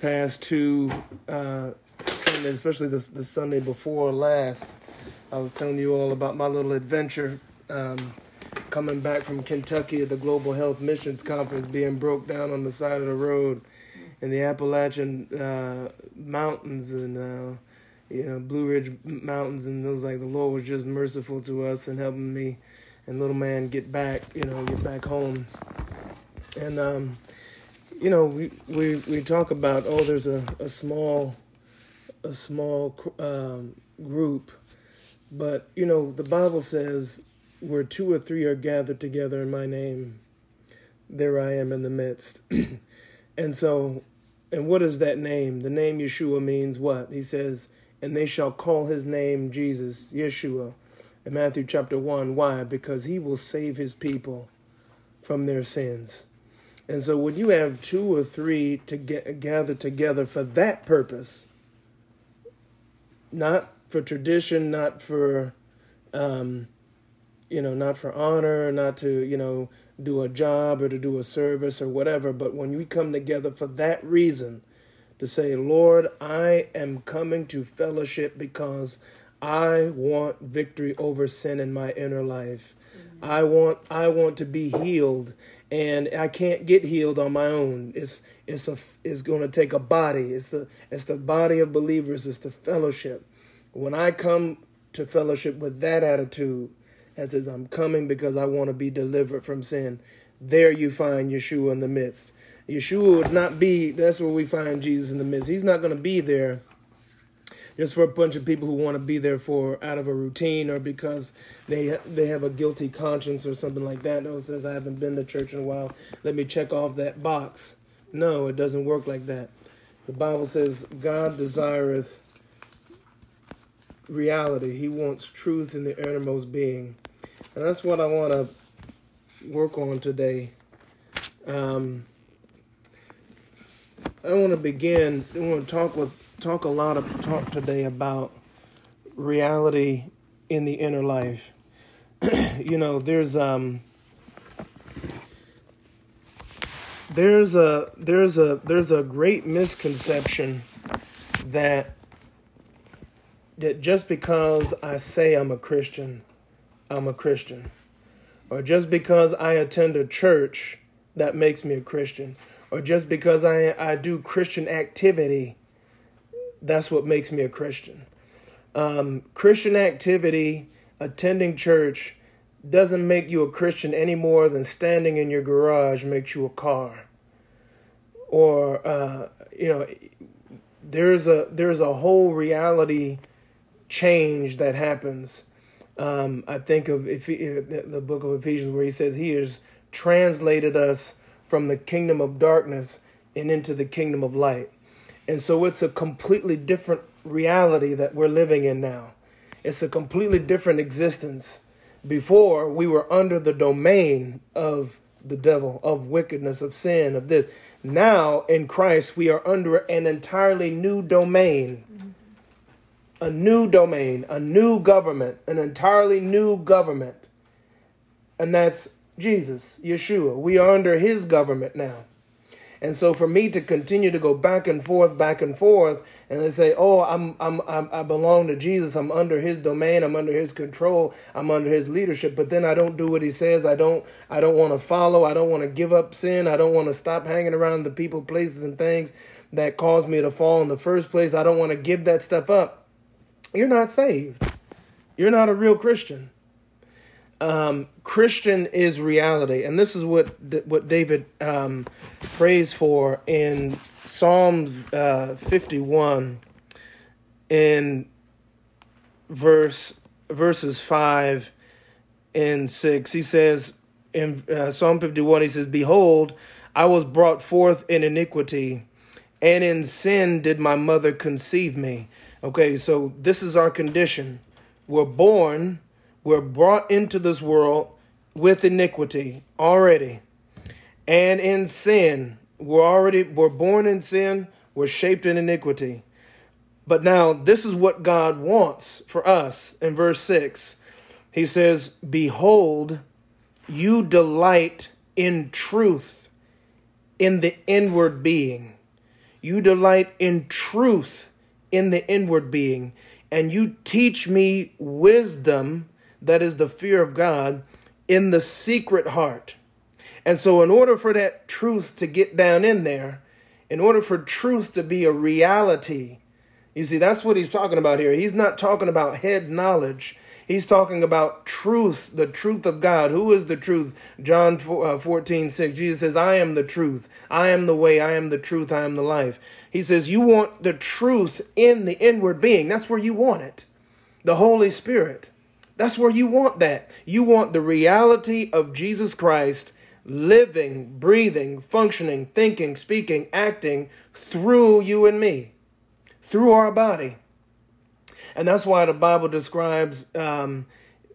past two uh, Sundays, especially the, the Sunday before last, I was telling you all about my little adventure um, coming back from Kentucky at the Global Health Missions Conference, being broke down on the side of the road in the Appalachian uh, Mountains and uh, you know Blue Ridge Mountains, and it was like the Lord was just merciful to us and helping me and little man get back, you know, get back home. And um, you know, we, we, we talk about oh, there's a, a small a small um, group, but you know, the Bible says where two or three are gathered together in my name, there I am in the midst. and so, and what is that name? The name Yeshua means what? He says, and they shall call his name Jesus, Yeshua, in Matthew chapter 1. Why? Because he will save his people from their sins. And so when you have two or three to get gather together for that purpose, not for tradition, not for um, you know, not for honor, not to, you know, do a job or to do a service or whatever, but when we come together for that reason, to say, Lord, I am coming to fellowship because I want victory over sin in my inner life. Mm-hmm. I want I want to be healed and I can't get healed on my own. It's it's a it's going to take a body. It's the it's the body of believers. It's the fellowship. When I come to fellowship with that attitude, that says I'm coming because I want to be delivered from sin. There you find Yeshua in the midst. Yeshua would not be. That's where we find Jesus in the midst. He's not going to be there just for a bunch of people who want to be there for out of a routine or because they they have a guilty conscience or something like that. No, says I haven't been to church in a while. Let me check off that box. No, it doesn't work like that. The Bible says God desireth reality. He wants truth in the innermost being, and that's what I want to work on today. Um, I want to begin. I want to talk with talk a lot of talk today about reality in the inner life. you know, there's um there's a there's a there's a great misconception that that just because I say I'm a Christian, I'm a Christian. Or just because I attend a church, that makes me a Christian. Or just because I, I do Christian activity, that's what makes me a Christian. Um, Christian activity, attending church, doesn't make you a Christian any more than standing in your garage makes you a car. Or uh, you know, there's a there's a whole reality change that happens. Um, I think of the book of Ephesians where he says he has translated us from the kingdom of darkness and into the kingdom of light. And so it's a completely different reality that we're living in now. It's a completely different existence. Before, we were under the domain of the devil, of wickedness, of sin, of this. Now, in Christ, we are under an entirely new domain. A new domain, a new government, an entirely new government. And that's Jesus, Yeshua. We are under his government now. And so for me to continue to go back and forth, back and forth, and they say, "Oh, I'm, I'm, I'm, i belong to Jesus. I'm under His domain. I'm under His control. I'm under His leadership." But then I don't do what He says. I don't, I don't want to follow. I don't want to give up sin. I don't want to stop hanging around the people, places, and things that caused me to fall in the first place. I don't want to give that stuff up. You're not saved. You're not a real Christian um, Christian is reality, and this is what what David um, prays for in Psalm uh, fifty one, in verse verses five and six. He says in uh, Psalm fifty one, he says, "Behold, I was brought forth in iniquity, and in sin did my mother conceive me." Okay, so this is our condition. We're born we're brought into this world with iniquity already. And in sin, we're already we're born in sin, we're shaped in iniquity. But now this is what God wants for us in verse 6. He says, "Behold, you delight in truth in the inward being. You delight in truth in the inward being, and you teach me wisdom, that is the fear of God, in the secret heart. And so, in order for that truth to get down in there, in order for truth to be a reality, you see, that's what he's talking about here. He's not talking about head knowledge. He's talking about truth, the truth of God. Who is the truth? John 14, uh, 6. Jesus says, I am the truth. I am the way. I am the truth. I am the life. He says, You want the truth in the inward being. That's where you want it. The Holy Spirit. That's where you want that. You want the reality of Jesus Christ living, breathing, functioning, thinking, speaking, acting through you and me, through our body. And that's why the Bible describes um,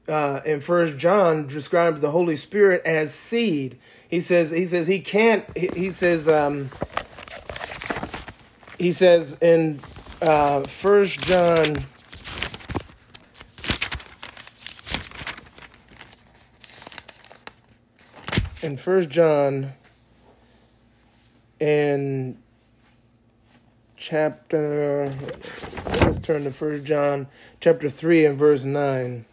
uh, in First John describes the Holy Spirit as seed. He says he says he can't. He, he says um, he says in uh, First John. In First John, in chapter let's turn to first john chapter 3 and verse 9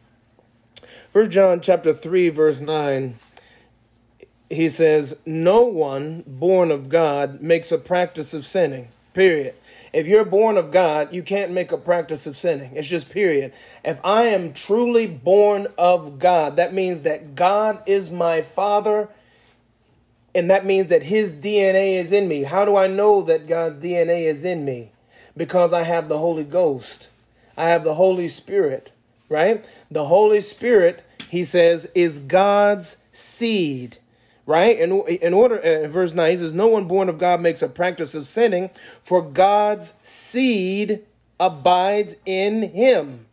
first john chapter 3 verse 9 he says no one born of god makes a practice of sinning period. If you're born of god you can't make a practice of sinning. It's just period. If i am truly born of god that means that god is my father and that means that his DNA is in me. How do I know that God's DNA is in me? Because I have the Holy Ghost. I have the Holy Spirit, right? The Holy Spirit, he says, is God's seed, right? In, in order, uh, in verse 9, he says, No one born of God makes a practice of sinning, for God's seed abides in him.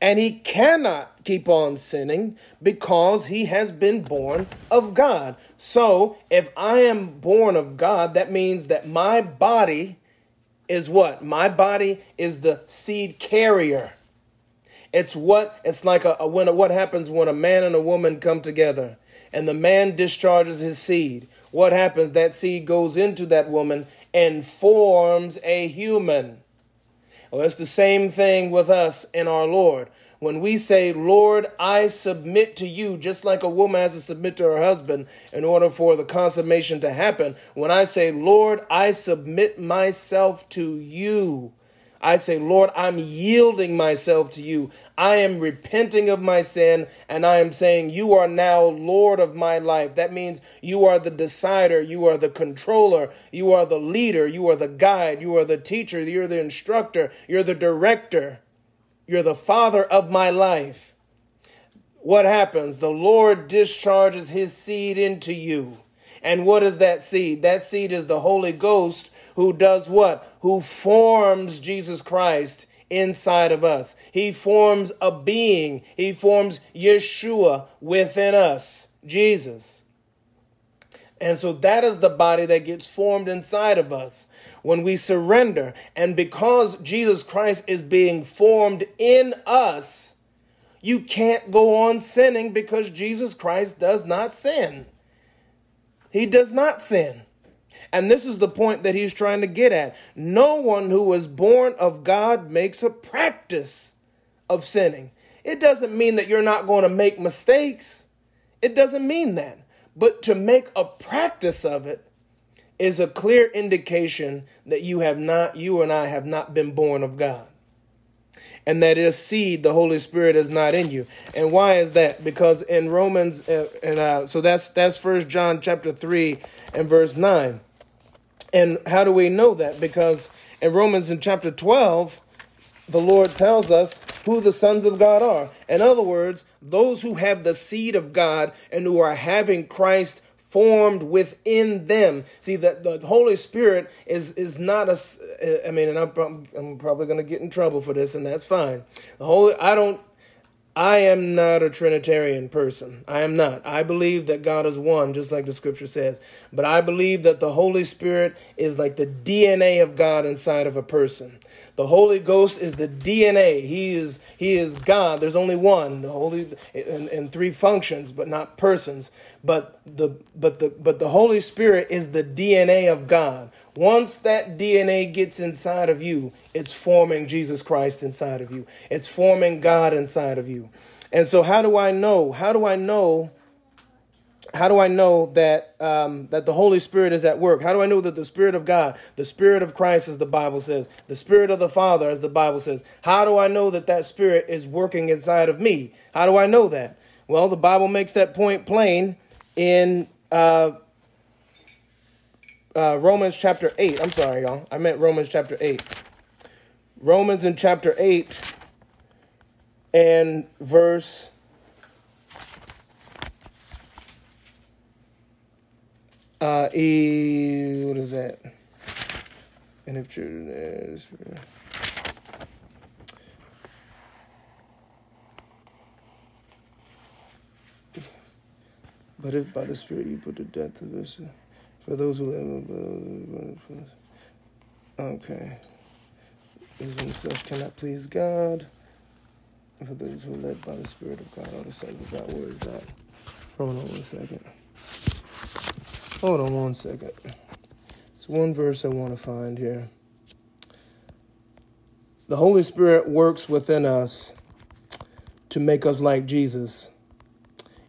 And he cannot keep on sinning because he has been born of God. So, if I am born of God, that means that my body is what? My body is the seed carrier. It's what it's like a, a when a, what happens when a man and a woman come together and the man discharges his seed. What happens? That seed goes into that woman and forms a human. Well, it's the same thing with us in our Lord. When we say, Lord, I submit to you, just like a woman has to submit to her husband in order for the consummation to happen, when I say, Lord, I submit myself to you, I say, Lord, I'm yielding myself to you. I am repenting of my sin, and I am saying, You are now Lord of my life. That means you are the decider, you are the controller, you are the leader, you are the guide, you are the teacher, you're the instructor, you're the director, you're the father of my life. What happens? The Lord discharges his seed into you. And what is that seed? That seed is the Holy Ghost who does what? Who forms Jesus Christ inside of us. He forms a being. He forms Yeshua within us, Jesus. And so that is the body that gets formed inside of us when we surrender. And because Jesus Christ is being formed in us, you can't go on sinning because Jesus Christ does not sin. He does not sin. And this is the point that he's trying to get at. No one who is born of God makes a practice of sinning. It doesn't mean that you're not going to make mistakes. It doesn't mean that. But to make a practice of it is a clear indication that you have not, you and I have not been born of God. And that is seed, the Holy Spirit is not in you. And why is that? Because in Romans, uh, and uh, so that's that's First John chapter three and verse nine. And how do we know that? Because in Romans in chapter 12, the Lord tells us who the sons of God are. In other words, those who have the seed of God and who are having Christ formed within them. See that the Holy Spirit is is not a. I mean, and I'm, I'm probably going to get in trouble for this, and that's fine. The Holy, I don't. I am not a Trinitarian person. I am not. I believe that God is one, just like the scripture says. But I believe that the Holy Spirit is like the DNA of God inside of a person. The Holy Ghost is the DNA. He is He is God. There's only one. The Holy in, in three functions, but not persons. But the but the but the Holy Spirit is the DNA of God. Once that DNA gets inside of you, it's forming Jesus Christ inside of you. It's forming God inside of you. And so, how do I know? How do I know? How do I know that um, that the Holy Spirit is at work? How do I know that the Spirit of God, the Spirit of Christ, as the Bible says, the Spirit of the Father, as the Bible says? How do I know that that Spirit is working inside of me? How do I know that? Well, the Bible makes that point plain in uh, uh, Romans chapter 8. I'm sorry, y'all. I meant Romans chapter 8. Romans in chapter 8 and verse uh e what is that? And if children is but if by the Spirit you put to death the this for those who live okay. Those in the flesh cannot please God. For those who are led by the Spirit of God all the sons of God where is that? Hold on one second hold on one second it's one verse I want to find here the Holy Spirit works within us to make us like Jesus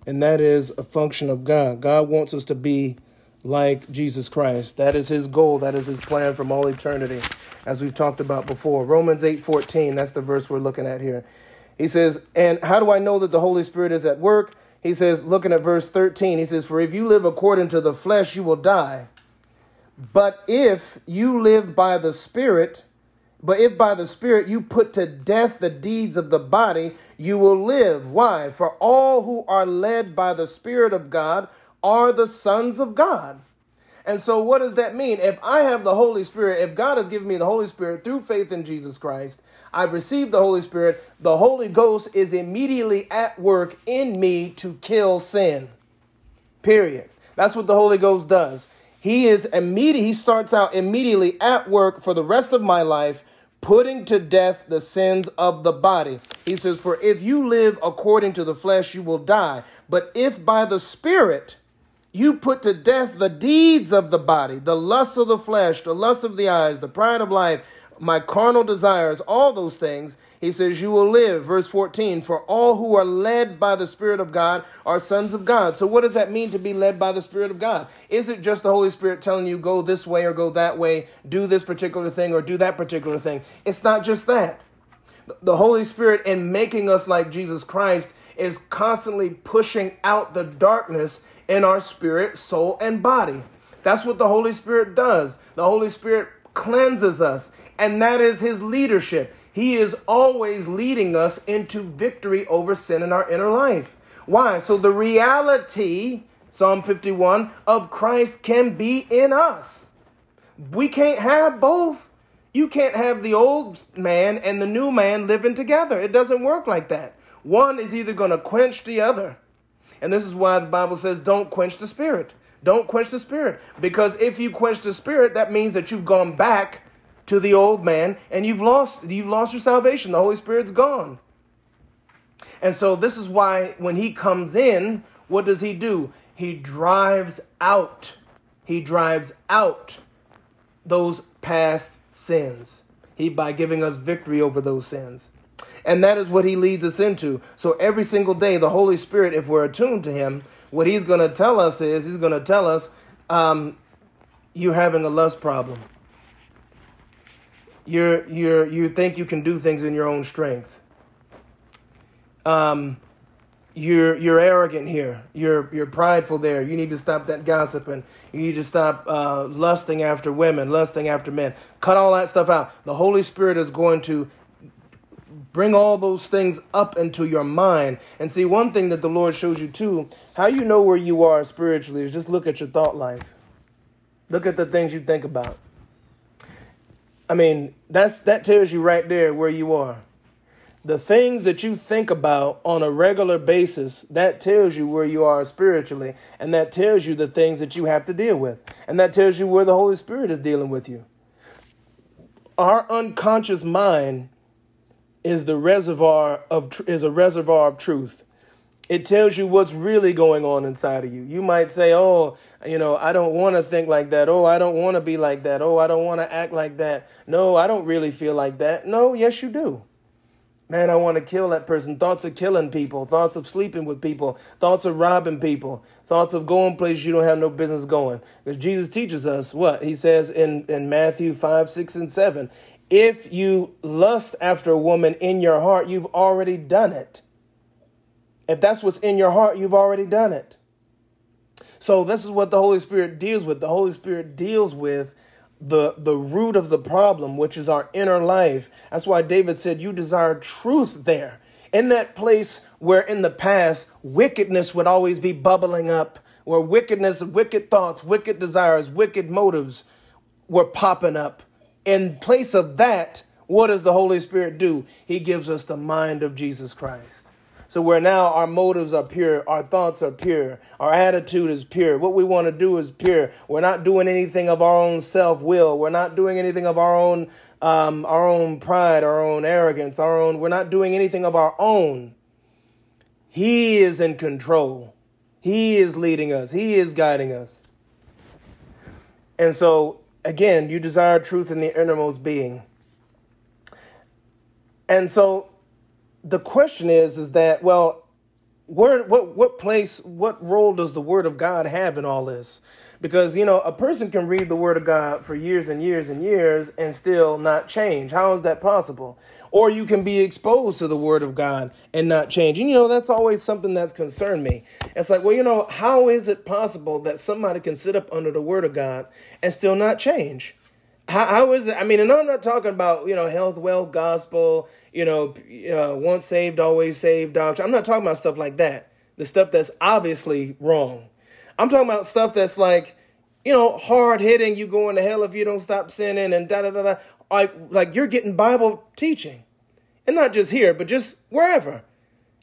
and that is a function of God God wants us to be like Jesus Christ. That is his goal. That is his plan from all eternity, as we've talked about before. Romans 8:14, that's the verse we're looking at here. He says, "And how do I know that the Holy Spirit is at work?" He says, looking at verse 13, he says, "For if you live according to the flesh, you will die. But if you live by the Spirit, but if by the Spirit you put to death the deeds of the body, you will live. Why? For all who are led by the Spirit of God are the sons of God. And so, what does that mean? If I have the Holy Spirit, if God has given me the Holy Spirit through faith in Jesus Christ, I've received the Holy Spirit, the Holy Ghost is immediately at work in me to kill sin. Period. That's what the Holy Ghost does. He is immediate, he starts out immediately at work for the rest of my life, putting to death the sins of the body. He says, For if you live according to the flesh, you will die. But if by the Spirit, you put to death the deeds of the body, the lust of the flesh, the lust of the eyes, the pride of life, my carnal desires, all those things. He says, You will live. Verse 14, for all who are led by the Spirit of God are sons of God. So, what does that mean to be led by the Spirit of God? Is it just the Holy Spirit telling you, go this way or go that way, do this particular thing or do that particular thing? It's not just that. The Holy Spirit, in making us like Jesus Christ, is constantly pushing out the darkness in our spirit, soul, and body. That's what the Holy Spirit does. The Holy Spirit cleanses us, and that is His leadership. He is always leading us into victory over sin in our inner life. Why? So the reality, Psalm 51, of Christ can be in us. We can't have both. You can't have the old man and the new man living together. It doesn't work like that. One is either going to quench the other. And this is why the Bible says, don't quench the spirit. Don't quench the spirit. Because if you quench the spirit, that means that you've gone back to the old man and you've lost you've lost your salvation. The Holy Spirit's gone. And so this is why when he comes in, what does he do? He drives out. He drives out those past sins. He by giving us victory over those sins. And that is what he leads us into. So every single day, the Holy Spirit, if we're attuned to him, what he's going to tell us is he's going to tell us um, you're having a lust problem. You're, you're, you think you can do things in your own strength. Um, you're, you're arrogant here. You're, you're prideful there. You need to stop that gossiping. You need to stop uh, lusting after women, lusting after men. Cut all that stuff out. The Holy Spirit is going to Bring all those things up into your mind. And see, one thing that the Lord shows you too, how you know where you are spiritually is just look at your thought life. Look at the things you think about. I mean, that's that tells you right there where you are. the things that you think about on a regular basis, that tells you where you are spiritually, and that tells you the things that you have to deal with, and that tells you where the Holy Spirit is dealing with you. Our unconscious mind is the reservoir of is a reservoir of truth. It tells you what's really going on inside of you. You might say, "Oh, you know, I don't want to think like that. Oh, I don't want to be like that. Oh, I don't want to act like that. No, I don't really feel like that." No, yes you do. Man, I want to kill that person. Thoughts of killing people, thoughts of sleeping with people, thoughts of robbing people, thoughts of going places you don't have no business going. Because Jesus teaches us what? He says in, in Matthew 5, 6, and 7 if you lust after a woman in your heart, you've already done it. If that's what's in your heart, you've already done it. So, this is what the Holy Spirit deals with. The Holy Spirit deals with the the root of the problem, which is our inner life. That's why David said, "You desire truth there." In that place where in the past wickedness would always be bubbling up, where wickedness, wicked thoughts, wicked desires, wicked motives were popping up. In place of that, what does the Holy Spirit do? He gives us the mind of Jesus Christ. So where now our motives are pure, our thoughts are pure, our attitude is pure, what we want to do is pure. We're not doing anything of our own self will. We're not doing anything of our own um, our own pride, our own arrogance, our own. We're not doing anything of our own. He is in control. He is leading us. He is guiding us. And so, again, you desire truth in the innermost being. And so the question is, is that well, where what what place, what role does the Word of God have in all this? Because you know, a person can read the Word of God for years and years and years and still not change. How is that possible? Or you can be exposed to the Word of God and not change. And you know, that's always something that's concerned me. It's like, well, you know, how is it possible that somebody can sit up under the Word of God and still not change? How, how is it? I mean, and I'm not talking about, you know, health, wealth, gospel, you know, uh, once saved, always saved doctrine. I'm not talking about stuff like that. The stuff that's obviously wrong. I'm talking about stuff that's like, you know, hard hitting. You going to hell if you don't stop sinning and da da da da. Like, like you're getting Bible teaching, and not just here, but just wherever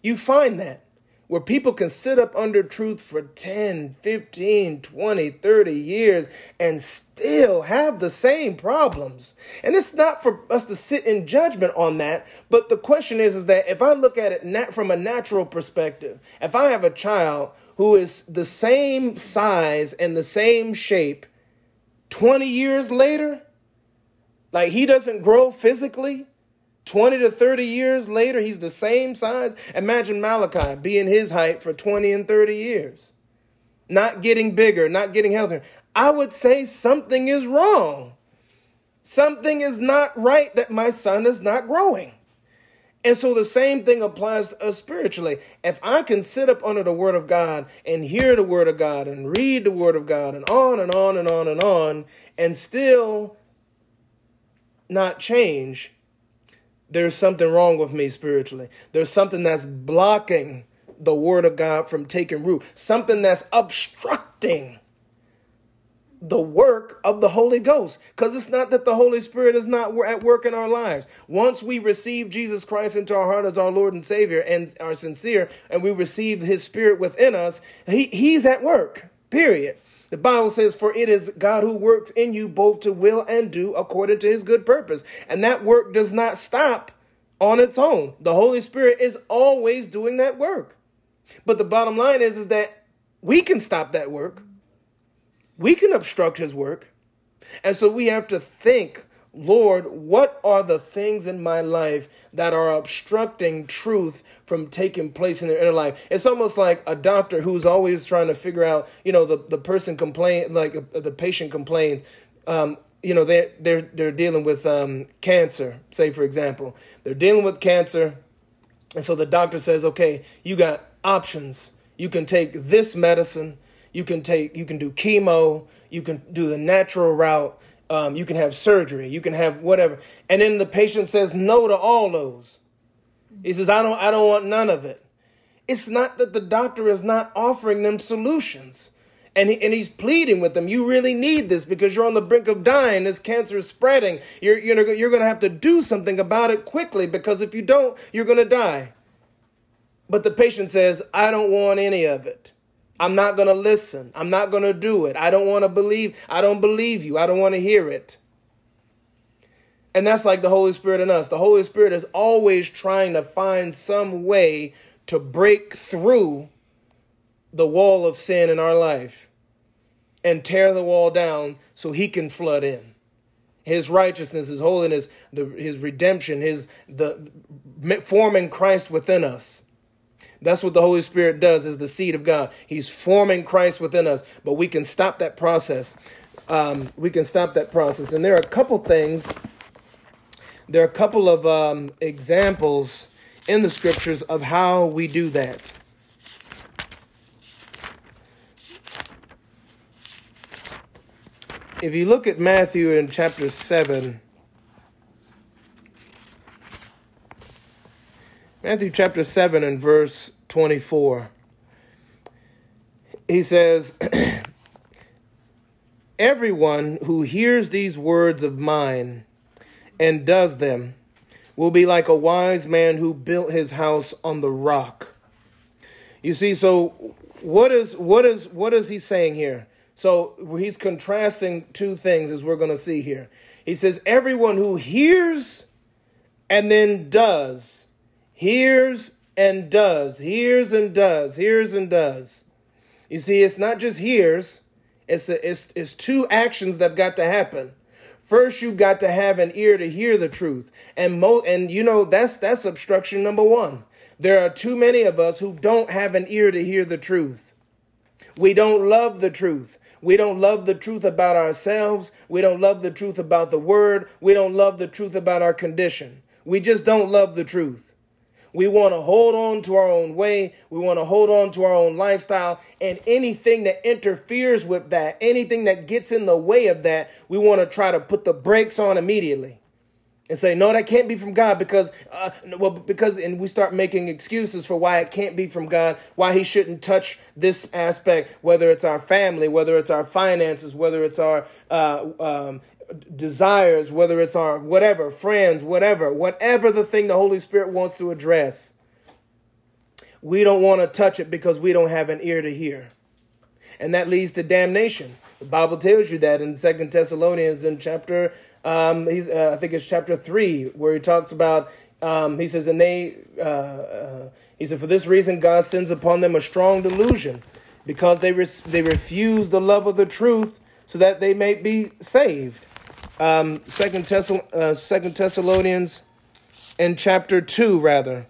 you find that where people can sit up under truth for 10, 15, 20, 30 years and still have the same problems. And it's not for us to sit in judgment on that, but the question is is that if I look at it nat- from a natural perspective, if I have a child who is the same size and the same shape 20 years later, like he doesn't grow physically, 20 to 30 years later, he's the same size. Imagine Malachi being his height for 20 and 30 years, not getting bigger, not getting healthier. I would say something is wrong. Something is not right that my son is not growing. And so the same thing applies to us spiritually. If I can sit up under the Word of God and hear the Word of God and read the Word of God and on and on and on and on and still not change, there's something wrong with me spiritually. There's something that's blocking the word of God from taking root, something that's obstructing the work of the Holy Ghost. Because it's not that the Holy Spirit is not at work in our lives. Once we receive Jesus Christ into our heart as our Lord and Savior and are sincere, and we receive His Spirit within us, he, He's at work, period. The Bible says, For it is God who works in you both to will and do according to his good purpose. And that work does not stop on its own. The Holy Spirit is always doing that work. But the bottom line is, is that we can stop that work. We can obstruct his work. And so we have to think Lord, what are the things in my life that are obstructing truth from taking place in their inner life? It's almost like a doctor who's always trying to figure out, you know, the, the person complain, like uh, the patient complains, um, you know, they're, they're, they're dealing with um, cancer, say, for example. They're dealing with cancer. And so the doctor says, okay, you got options. You can take this medicine. You can take, you can do chemo. You can do the natural route um, you can have surgery, you can have whatever. And then the patient says no to all those. He says, I don't, I don't want none of it. It's not that the doctor is not offering them solutions. And, he, and he's pleading with them, you really need this because you're on the brink of dying. This cancer is spreading. You're, you know, you're going to have to do something about it quickly because if you don't, you're going to die. But the patient says, I don't want any of it. I'm not going to listen. I'm not going to do it. I don't want to believe. I don't believe you. I don't want to hear it. And that's like the Holy Spirit in us. The Holy Spirit is always trying to find some way to break through the wall of sin in our life and tear the wall down so he can flood in. His righteousness, his holiness, the, his redemption, his the forming Christ within us. That's what the Holy Spirit does is the seed of God. He's forming Christ within us, but we can stop that process. Um, we can stop that process. And there are a couple things, there are a couple of um, examples in the scriptures of how we do that. If you look at Matthew in chapter 7, Matthew chapter 7 and verse 24, he says, Everyone who hears these words of mine and does them will be like a wise man who built his house on the rock. You see, so what is what is what is he saying here? So he's contrasting two things as we're going to see here. He says everyone who hears and then does, hears and does, hears and does, hears and does. You see, it's not just hears, it's a, it's it's two actions that've got to happen. First, you got to have an ear to hear the truth. And mo- and you know that's that's obstruction number 1. There are too many of us who don't have an ear to hear the truth. We don't love the truth. We don't love the truth about ourselves. We don't love the truth about the word. We don't love the truth about our condition. We just don't love the truth. We want to hold on to our own way. We want to hold on to our own lifestyle. And anything that interferes with that, anything that gets in the way of that, we want to try to put the brakes on immediately and say no that can't be from god because uh, well because and we start making excuses for why it can't be from god why he shouldn't touch this aspect whether it's our family whether it's our finances whether it's our uh, um, desires, whether it's our whatever, friends, whatever, whatever the thing the Holy Spirit wants to address, we don't want to touch it because we don't have an ear to hear. And that leads to damnation. The Bible tells you that in Second Thessalonians in chapter, um, he's, uh, I think it's chapter 3, where he talks about, um, he says, and they, uh, uh, he said, for this reason God sends upon them a strong delusion because they, res- they refuse the love of the truth so that they may be saved um, Second, Thessal- uh, Second Thessalonians in chapter 2, rather.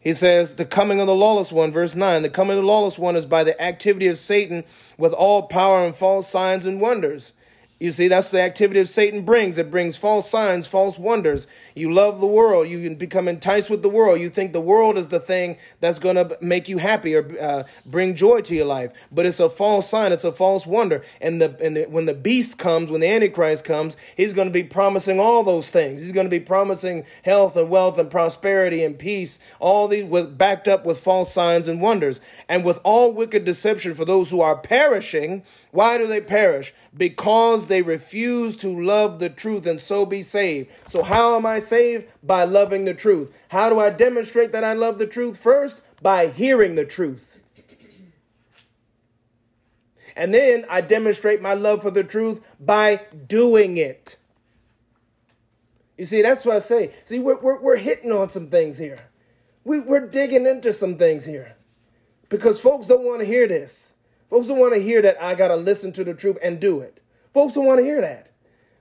He says, The coming of the lawless one, verse 9, the coming of the lawless one is by the activity of Satan with all power and false signs and wonders you see, that's the activity of Satan brings. It brings false signs, false wonders. You love the world. You become enticed with the world. You think the world is the thing that's going to make you happy or uh, bring joy to your life. But it's a false sign. It's a false wonder. And the and the, when the beast comes, when the Antichrist comes, he's going to be promising all those things. He's going to be promising health and wealth and prosperity and peace. All these with backed up with false signs and wonders, and with all wicked deception for those who are perishing. Why do they perish? Because they refuse to love the truth and so be saved. So, how am I saved? By loving the truth. How do I demonstrate that I love the truth? First, by hearing the truth. And then I demonstrate my love for the truth by doing it. You see, that's what I say. See, we're, we're, we're hitting on some things here. We, we're digging into some things here because folks don't want to hear this. Folks don't want to hear that I got to listen to the truth and do it. Folks don't want to hear that.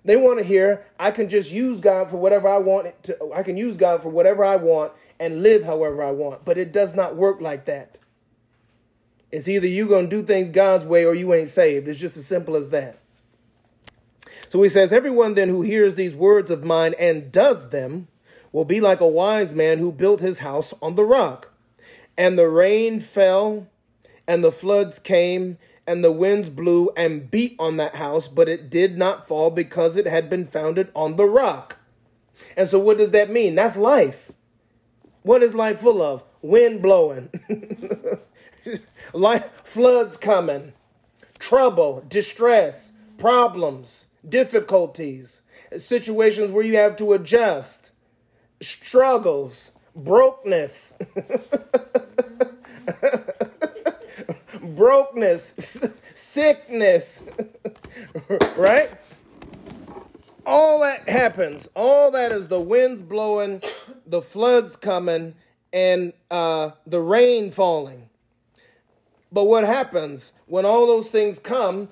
They want to hear I can just use God for whatever I want to I can use God for whatever I want and live however I want. But it does not work like that. It's either you going to do things God's way or you ain't saved. It's just as simple as that. So he says, Everyone then who hears these words of mine and does them will be like a wise man who built his house on the rock. And the rain fell and the floods came, and the winds blew and beat on that house, but it did not fall because it had been founded on the rock. And so, what does that mean? That's life. What is life full of? Wind blowing, life, floods coming, trouble, distress, problems, difficulties, situations where you have to adjust, struggles, brokenness. brokenness, sickness, right? All that happens. All that is the winds blowing, the floods coming, and uh, the rain falling. But what happens when all those things come?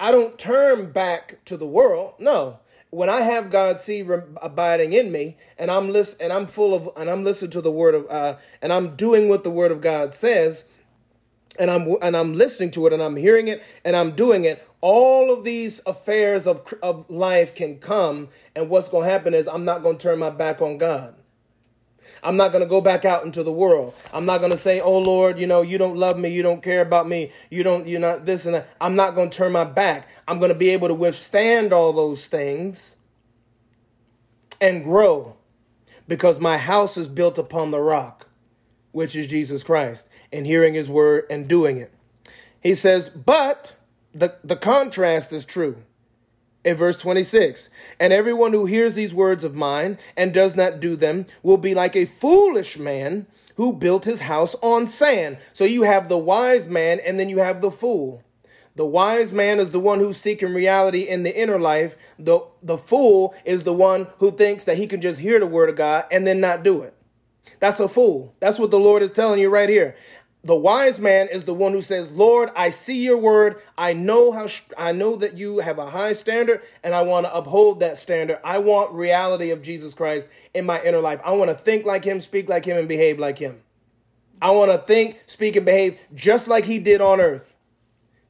I don't turn back to the world. No, when I have God's seed abiding in me, and I'm list and I'm full of and I'm listening to the word of uh, and I'm doing what the word of God says, and I'm and I'm listening to it and I'm hearing it and I'm doing it. All of these affairs of of life can come, and what's going to happen is I'm not going to turn my back on God. I'm not going to go back out into the world. I'm not going to say, "Oh Lord, you know, you don't love me, you don't care about me, you don't you're not this and that." I'm not going to turn my back. I'm going to be able to withstand all those things and grow because my house is built upon the rock, which is Jesus Christ, and hearing his word and doing it. He says, "But the the contrast is true." in verse 26 and everyone who hears these words of mine and does not do them will be like a foolish man who built his house on sand so you have the wise man and then you have the fool the wise man is the one who's seeking reality in the inner life the the fool is the one who thinks that he can just hear the word of god and then not do it that's a fool that's what the lord is telling you right here the wise man is the one who says, "Lord, I see your word. I know how I know that you have a high standard and I want to uphold that standard. I want reality of Jesus Christ in my inner life. I want to think like him, speak like him and behave like him. I want to think, speak and behave just like he did on earth."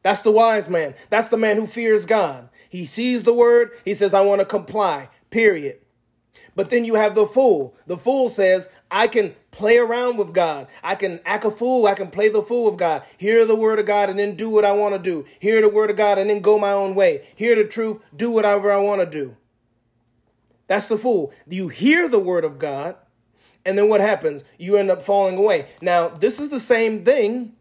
That's the wise man. That's the man who fears God. He sees the word, he says, "I want to comply." Period. But then you have the fool. The fool says, I can play around with God. I can act a fool. I can play the fool with God. Hear the word of God and then do what I want to do. Hear the word of God and then go my own way. Hear the truth, do whatever I want to do. That's the fool. You hear the word of God, and then what happens? You end up falling away. Now, this is the same thing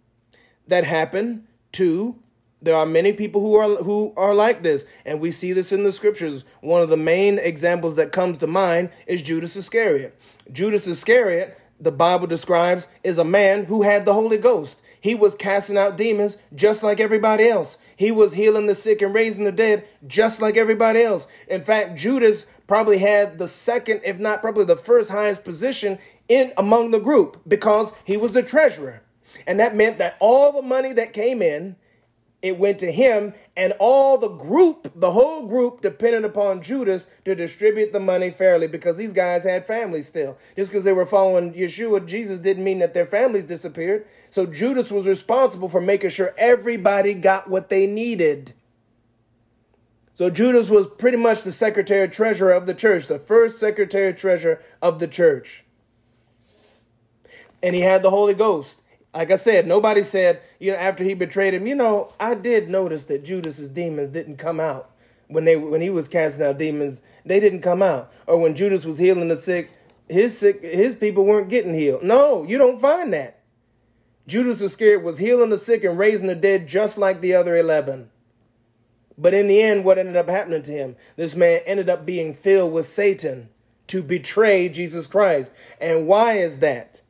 that happened to there are many people who are who are like this. And we see this in the scriptures. One of the main examples that comes to mind is judas iscariot. Judas iscariot the bible describes is a man who had the holy ghost. He was casting out demons just like everybody else. He was healing the sick and raising the dead just like everybody else. In fact judas probably had the second if not probably the first highest position in among the group because he was the treasurer. And that meant that all the money that came in it went to him and all the group, the whole group depended upon Judas to distribute the money fairly because these guys had families still. Just because they were following Yeshua, Jesus didn't mean that their families disappeared. So Judas was responsible for making sure everybody got what they needed. So Judas was pretty much the secretary treasurer of the church, the first secretary treasurer of the church. And he had the Holy Ghost. Like I said, nobody said, you know, after he betrayed him, you know, I did notice that Judas's demons didn't come out when they when he was casting out demons, they didn't come out. Or when Judas was healing the sick, his sick his people weren't getting healed. No, you don't find that. Judas Iscariot was healing the sick and raising the dead just like the other 11. But in the end, what ended up happening to him? This man ended up being filled with Satan to betray Jesus Christ. And why is that?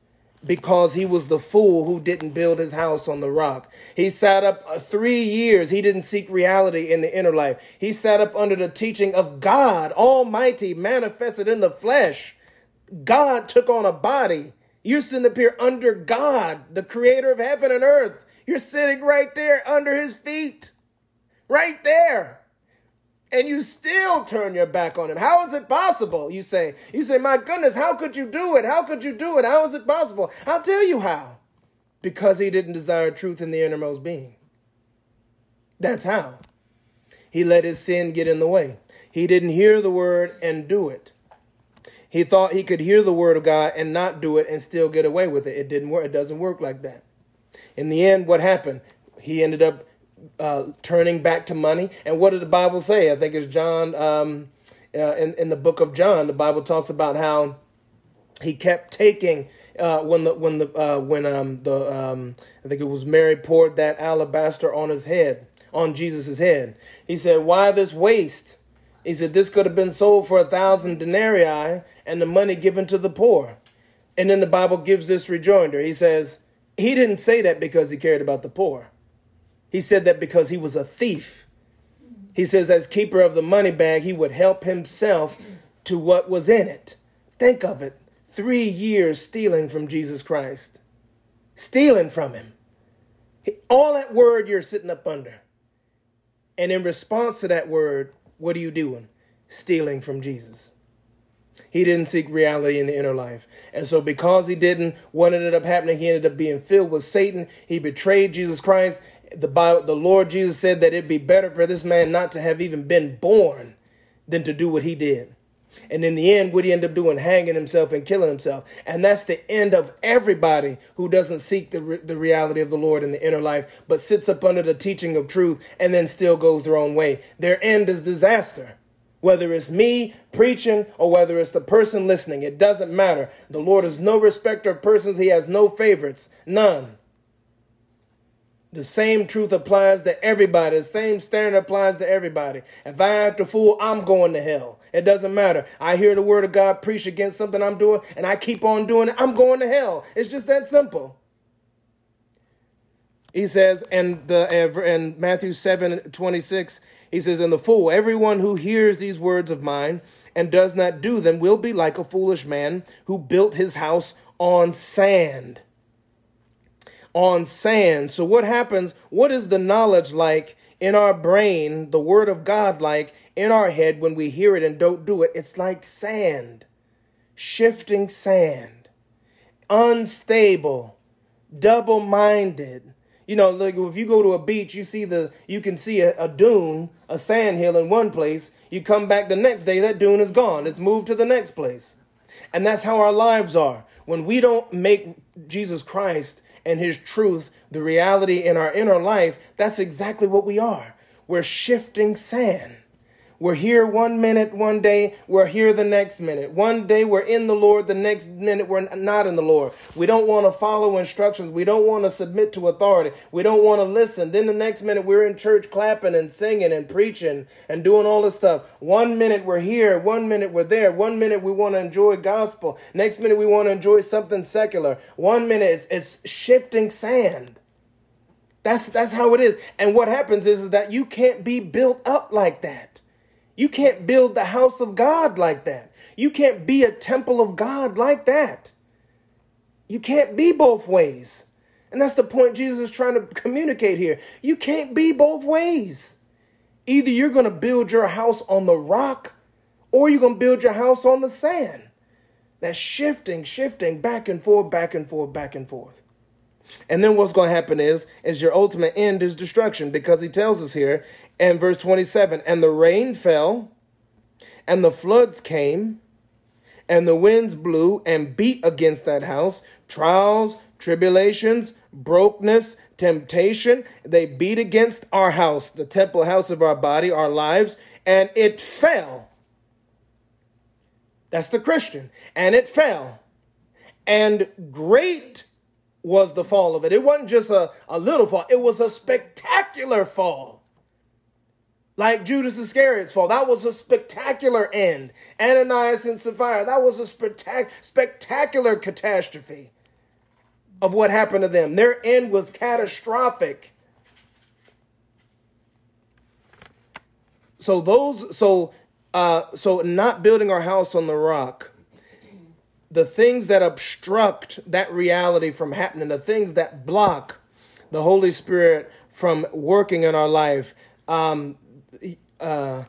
Because he was the fool who didn't build his house on the rock. He sat up uh, three years. He didn't seek reality in the inner life. He sat up under the teaching of God Almighty manifested in the flesh. God took on a body. You're sitting up here under God, the creator of heaven and earth. You're sitting right there under his feet. Right there and you still turn your back on him. How is it possible? You say, you say, my goodness, how could you do it? How could you do it? How is it possible? I'll tell you how. Because he didn't desire truth in the innermost being. That's how. He let his sin get in the way. He didn't hear the word and do it. He thought he could hear the word of God and not do it and still get away with it. It didn't work. It doesn't work like that. In the end, what happened? He ended up uh, turning back to money. And what did the Bible say? I think it's John, um, uh, in, in the book of John, the Bible talks about how he kept taking uh, when the when the uh, when um, the um, I think it was Mary poured that alabaster on his head on Jesus's head. He said, Why this waste? He said, This could have been sold for a thousand denarii and the money given to the poor. And then the Bible gives this rejoinder. He says, He didn't say that because he cared about the poor. He said that because he was a thief. He says, as keeper of the money bag, he would help himself to what was in it. Think of it three years stealing from Jesus Christ, stealing from him. All that word you're sitting up under. And in response to that word, what are you doing? Stealing from Jesus. He didn't seek reality in the inner life. And so, because he didn't, what ended up happening? He ended up being filled with Satan. He betrayed Jesus Christ. The, Bible, the Lord Jesus said that it'd be better for this man not to have even been born than to do what he did. And in the end, what he end up doing? Hanging himself and killing himself. And that's the end of everybody who doesn't seek the, re- the reality of the Lord in the inner life, but sits up under the teaching of truth and then still goes their own way. Their end is disaster. Whether it's me preaching or whether it's the person listening, it doesn't matter. The Lord is no respecter of persons, He has no favorites, none. The same truth applies to everybody. The same standard applies to everybody. If I act a fool, I'm going to hell. It doesn't matter. I hear the word of God preach against something I'm doing and I keep on doing it, I'm going to hell. It's just that simple. He says in the uh, in Matthew 7 26, he says, And the fool, everyone who hears these words of mine and does not do them will be like a foolish man who built his house on sand. On sand. So what happens? What is the knowledge like in our brain, the word of God like in our head when we hear it and don't do it, it's like sand, shifting sand, unstable, double minded. You know, like if you go to a beach, you see the you can see a, a dune, a sand hill in one place. You come back the next day, that dune is gone. It's moved to the next place. And that's how our lives are. When we don't make Jesus Christ and his truth the reality in our inner life, that's exactly what we are. We're shifting sand. We're here one minute, one day, we're here the next minute. One day we're in the Lord, the next minute we're not in the Lord. We don't want to follow instructions. We don't want to submit to authority. We don't want to listen. Then the next minute we're in church clapping and singing and preaching and doing all this stuff. One minute we're here, one minute we're there. One minute we want to enjoy gospel. Next minute we want to enjoy something secular. One minute it's, it's shifting sand. That's that's how it is. And what happens is, is that you can't be built up like that. You can't build the house of God like that. You can't be a temple of God like that. You can't be both ways. And that's the point Jesus is trying to communicate here. You can't be both ways. Either you're going to build your house on the rock or you're going to build your house on the sand. That's shifting, shifting back and forth, back and forth, back and forth. And then what's going to happen is, is your ultimate end is destruction because he tells us here in verse 27, and the rain fell and the floods came and the winds blew and beat against that house. Trials, tribulations, brokenness, temptation, they beat against our house, the temple house of our body, our lives, and it fell. That's the Christian. And it fell. And great was the fall of it. It wasn't just a, a little fall, it was a spectacular fall. Like Judas Iscariot's fall. That was a spectacular end. Ananias and Sapphira, that was a spectac- spectacular catastrophe of what happened to them. Their end was catastrophic. So those so uh so not building our house on the rock the things that obstruct that reality from happening, the things that block the Holy Spirit from working in our life, um, uh,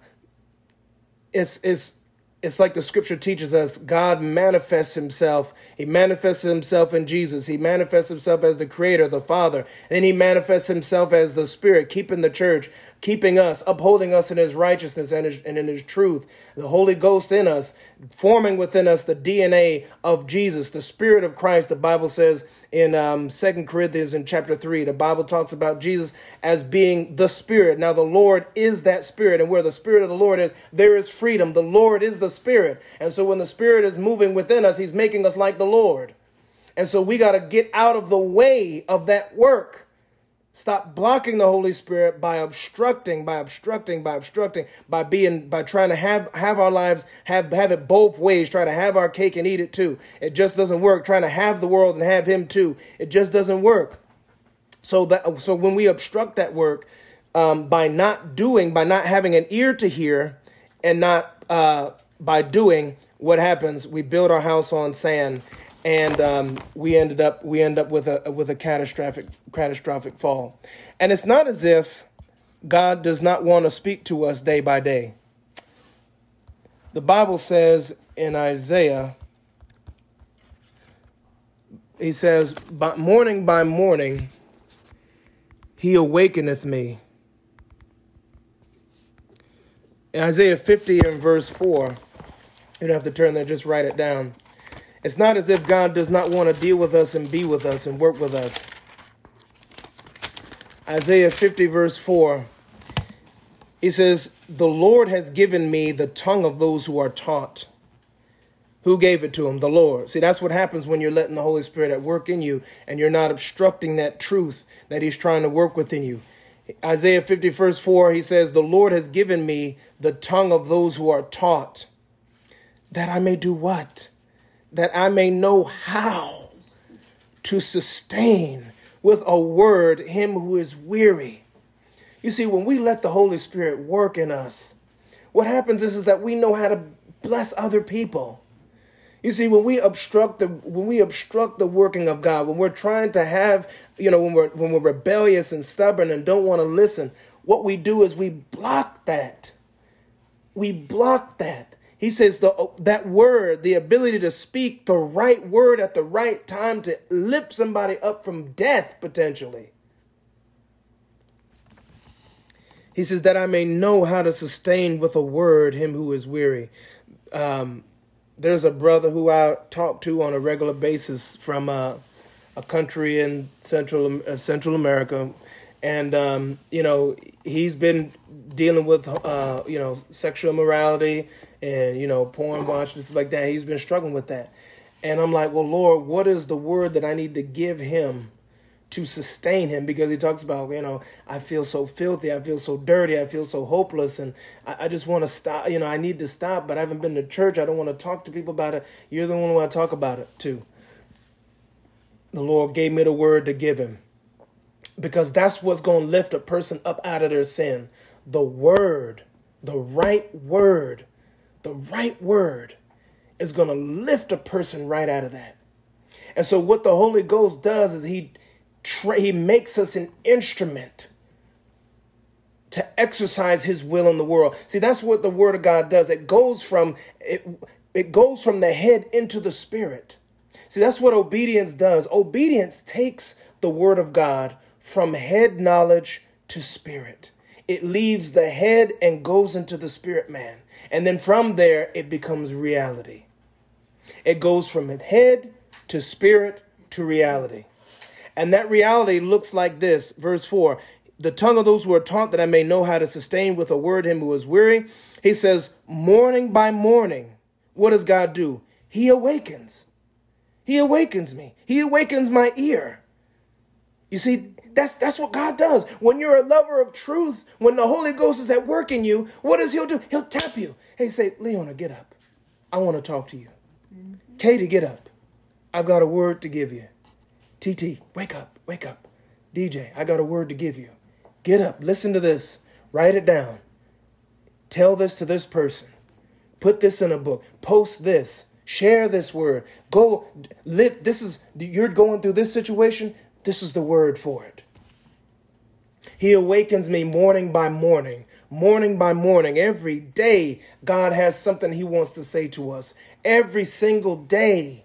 it's, it's, it's like the scripture teaches us God manifests himself. He manifests himself in Jesus. He manifests himself as the creator, the Father. And he manifests himself as the Spirit, keeping the church keeping us, upholding us in his righteousness and, his, and in his truth. The Holy Ghost in us, forming within us the DNA of Jesus, the Spirit of Christ. The Bible says in um, 2 Corinthians in chapter 3, the Bible talks about Jesus as being the Spirit. Now, the Lord is that Spirit, and where the Spirit of the Lord is, there is freedom. The Lord is the Spirit. And so when the Spirit is moving within us, he's making us like the Lord. And so we got to get out of the way of that work Stop blocking the Holy Spirit by obstructing, by obstructing, by obstructing, by being, by trying to have have our lives have have it both ways, try to have our cake and eat it too. It just doesn't work. Trying to have the world and have Him too. It just doesn't work. So that so when we obstruct that work um, by not doing, by not having an ear to hear, and not uh, by doing, what happens? We build our house on sand, and um, we ended up we end up with a with a catastrophic catastrophic fall. And it's not as if God does not want to speak to us day by day. The Bible says in Isaiah, he says, by morning by morning, he awakeneth me. In Isaiah 50 and verse 4, you don't have to turn there, just write it down. It's not as if God does not want to deal with us and be with us and work with us. Isaiah 50, verse 4, he says, The Lord has given me the tongue of those who are taught. Who gave it to him? The Lord. See, that's what happens when you're letting the Holy Spirit at work in you and you're not obstructing that truth that he's trying to work within you. Isaiah 50, verse 4, he says, The Lord has given me the tongue of those who are taught, that I may do what? That I may know how to sustain with a word him who is weary. You see, when we let the Holy Spirit work in us, what happens is, is that we know how to bless other people. You see, when we obstruct the when we obstruct the working of God, when we're trying to have, you know, when we're when we're rebellious and stubborn and don't want to listen, what we do is we block that. We block that. He says the that word, the ability to speak the right word at the right time to lift somebody up from death potentially. He says that I may know how to sustain with a word him who is weary. Um, there's a brother who I talk to on a regular basis from uh, a country in Central uh, Central America, and um, you know he's been dealing with uh, you know sexual immorality and you know porn watching stuff like that. He's been struggling with that, and I'm like, well, Lord, what is the word that I need to give him to sustain him? Because he talks about you know I feel so filthy, I feel so dirty, I feel so hopeless, and I, I just want to stop. You know, I need to stop, but I haven't been to church. I don't want to talk to people about it. You're the one who I talk about it to. The Lord gave me the word to give him because that's what's going to lift a person up out of their sin. The word, the right word the right word is going to lift a person right out of that. And so what the Holy Ghost does is he tra- he makes us an instrument to exercise his will in the world. See, that's what the word of God does. It goes from it it goes from the head into the spirit. See, that's what obedience does. Obedience takes the word of God from head knowledge to spirit it leaves the head and goes into the spirit man. And then from there, it becomes reality. It goes from head to spirit to reality. And that reality looks like this verse 4 The tongue of those who are taught that I may know how to sustain with a word him who is weary. He says, Morning by morning, what does God do? He awakens. He awakens me. He awakens my ear. You see, that's that's what God does. When you're a lover of truth, when the Holy Ghost is at work in you, what does He'll do? He'll tap you. Hey, say, Leona, get up. I want to talk to you. Mm-hmm. Katie, get up. I've got a word to give you. TT, wake up, wake up. DJ, I got a word to give you. Get up, listen to this, write it down. Tell this to this person. Put this in a book. Post this. Share this word. Go live. This is you're going through this situation. This is the word for it. He awakens me morning by morning, morning by morning. Every day, God has something He wants to say to us. Every single day.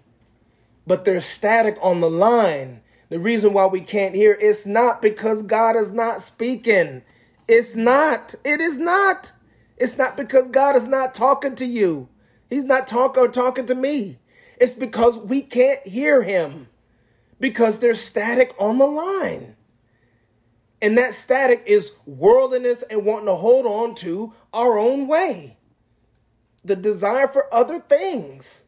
But there's static on the line. The reason why we can't hear it's not because God is not speaking. It's not. It is not. It's not because God is not talking to you. He's not talking talking to me. It's because we can't hear him because there's static on the line. And that static is worldliness and wanting to hold on to our own way. The desire for other things.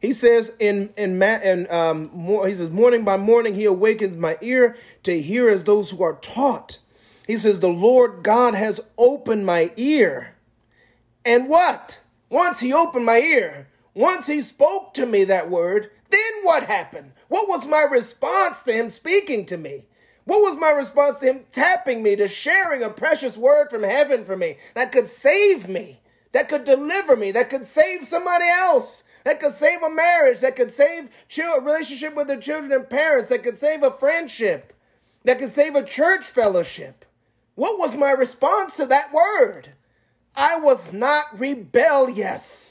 He says in in Ma- and um, more, he says morning by morning he awakens my ear to hear as those who are taught. He says the Lord God has opened my ear. And what? Once he opened my ear, once he spoke to me that word, then what happened? What was my response to him speaking to me? What was my response to him tapping me, to sharing a precious word from heaven for me that could save me, that could deliver me, that could save somebody else? that could save a marriage, that could save a relationship with the children and parents, that could save a friendship, that could save a church fellowship. What was my response to that word? I was not rebellious.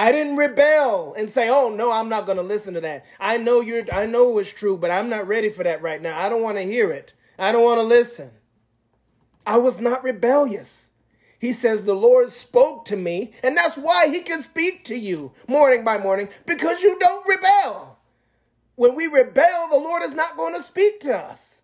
I didn't rebel and say, "Oh no, I'm not going to listen to that." I know you're I know it's true, but I'm not ready for that right now. I don't want to hear it. I don't want to listen. I was not rebellious. He says, The Lord spoke to me, and that's why He can speak to you morning by morning, because you don't rebel. When we rebel, the Lord is not going to speak to us.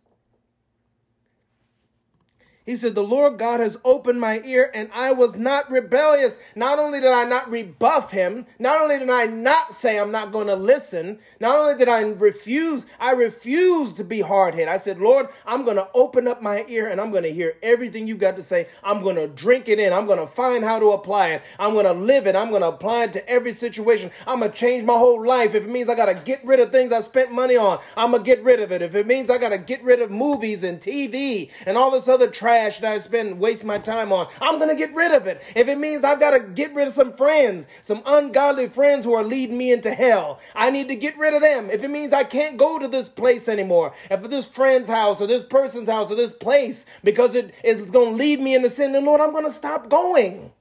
He said, The Lord God has opened my ear, and I was not rebellious. Not only did I not rebuff him, not only did I not say I'm not going to listen, not only did I refuse, I refused to be hard headed. I said, Lord, I'm going to open up my ear and I'm going to hear everything you've got to say. I'm going to drink it in. I'm going to find how to apply it. I'm going to live it. I'm going to apply it to every situation. I'm going to change my whole life. If it means I got to get rid of things I spent money on, I'm going to get rid of it. If it means I got to get rid of movies and TV and all this other trash trash that I spend waste my time on. I'm gonna get rid of it. If it means I've got to get rid of some friends, some ungodly friends who are leading me into hell, I need to get rid of them. If it means I can't go to this place anymore, if this friend's house or this person's house or this place because it is gonna lead me into sin, then Lord, I'm gonna stop going.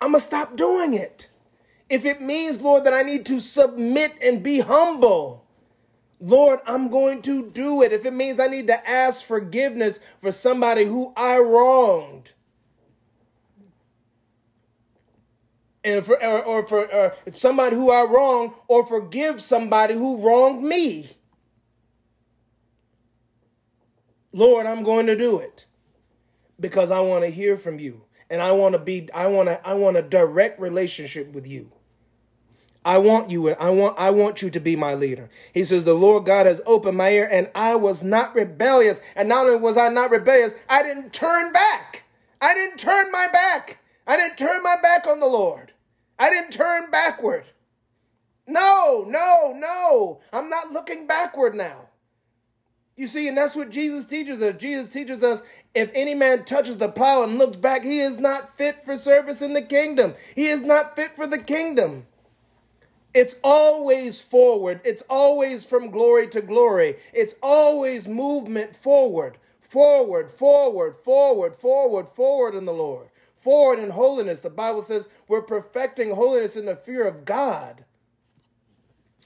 I'm gonna stop doing it. If it means, Lord, that I need to submit and be humble, Lord, I'm going to do it. If it means I need to ask forgiveness for somebody who I wronged. And for or, or for or somebody who I wronged, or forgive somebody who wronged me. Lord, I'm going to do it because I want to hear from you and I want to be I want to I want a direct relationship with you. I want you. I want, I want you to be my leader. He says, the Lord God has opened my ear and I was not rebellious. And not only was I not rebellious, I didn't turn back. I didn't turn my back. I didn't turn my back on the Lord. I didn't turn backward. No, no, no. I'm not looking backward now. You see, and that's what Jesus teaches us. Jesus teaches us if any man touches the plow and looks back, he is not fit for service in the kingdom. He is not fit for the kingdom. It's always forward. It's always from glory to glory. It's always movement forward, forward, forward, forward, forward, forward in the Lord. Forward in holiness. The Bible says we're perfecting holiness in the fear of God.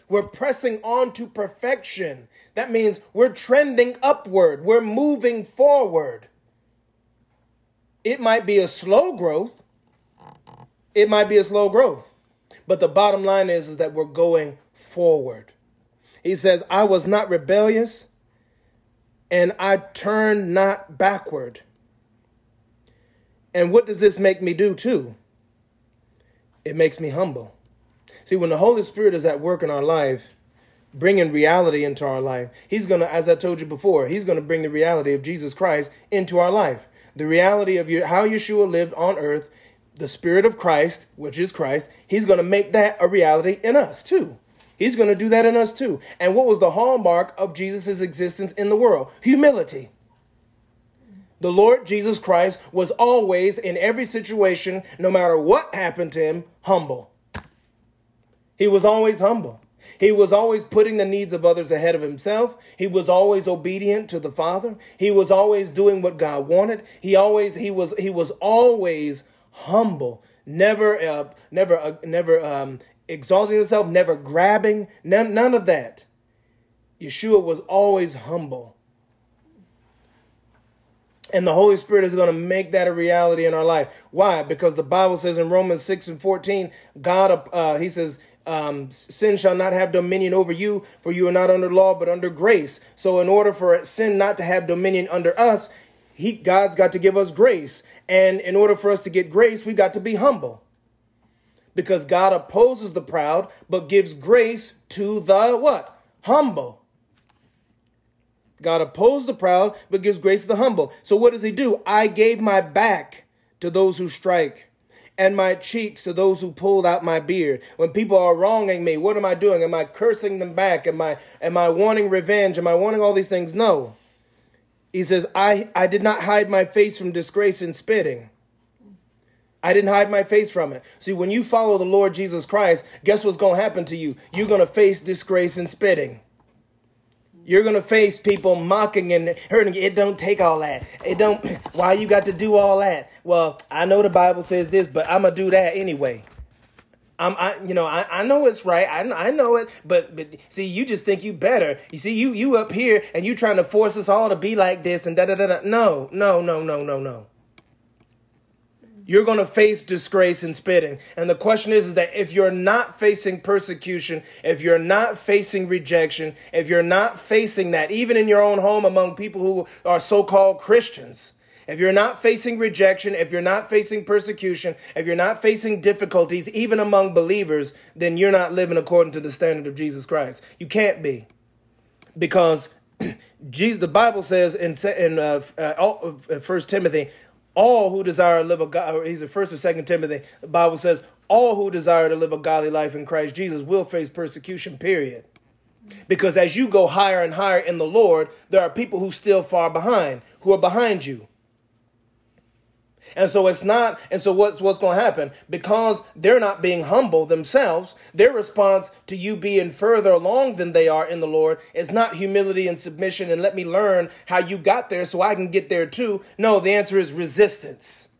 We're pressing on to perfection. That means we're trending upward. We're moving forward. It might be a slow growth. It might be a slow growth. But the bottom line is, is that we're going forward. He says, I was not rebellious and I turned not backward. And what does this make me do too? It makes me humble. See, when the Holy Spirit is at work in our life, bringing reality into our life, He's going to, as I told you before, He's going to bring the reality of Jesus Christ into our life. The reality of how Yeshua lived on earth the Spirit of Christ, which is Christ, He's going to make that a reality in us too. He's going to do that in us too. And what was the hallmark of Jesus' existence in the world? Humility. The Lord Jesus Christ was always, in every situation, no matter what happened to him, humble. He was always humble. He was always putting the needs of others ahead of himself. He was always obedient to the Father. He was always doing what God wanted. He always he was he was always humble, never, uh, never, uh, never um, exalting himself, never grabbing, none, none of that. Yeshua was always humble. And the Holy Spirit is going to make that a reality in our life. Why? Because the Bible says in Romans 6 and 14, God, uh, he says, um, sin shall not have dominion over you, for you are not under law, but under grace. So, in order for sin not to have dominion under us, he, God's got to give us grace. And in order for us to get grace, we've got to be humble. Because God opposes the proud, but gives grace to the what? Humble. God opposes the proud, but gives grace to the humble. So what does he do? I gave my back to those who strike and my cheeks to those who pulled out my beard. When people are wronging me, what am I doing? Am I cursing them back? Am I am I wanting revenge? Am I wanting all these things? No. He says, I, I did not hide my face from disgrace and spitting. I didn't hide my face from it. See, when you follow the Lord Jesus Christ, guess what's going to happen to you? You're going to face disgrace and spitting. You're gonna face people mocking and hurting. It don't take all that. It don't. Why you got to do all that? Well, I know the Bible says this, but I'm gonna do that anyway. I'm, I, you know, I, I know it's right. I, I know it, but, but see, you just think you better. You see, you, you up here and you trying to force us all to be like this and da da da da. No, no, no, no, no, no you're going to face disgrace and spitting. And the question is, is that if you're not facing persecution, if you're not facing rejection, if you're not facing that, even in your own home among people who are so called Christians, if you're not facing rejection, if you're not facing persecution, if you're not facing difficulties, even among believers, then you're not living according to the standard of Jesus Christ. You can't be. Because Jesus, the Bible says in, in uh, uh, 1 uh, Timothy, all who desire to live a God, he's in first or second Timothy, the Bible says, all who desire to live a godly life in Christ Jesus will face persecution, period. Because as you go higher and higher in the Lord, there are people who still far behind, who are behind you. And so it's not, and so what's what's to happen? Because they're not being humble themselves, their response to you being further along than they are in the Lord is not humility and submission and let me learn how you got there so I can get there too. No, the answer is resistance.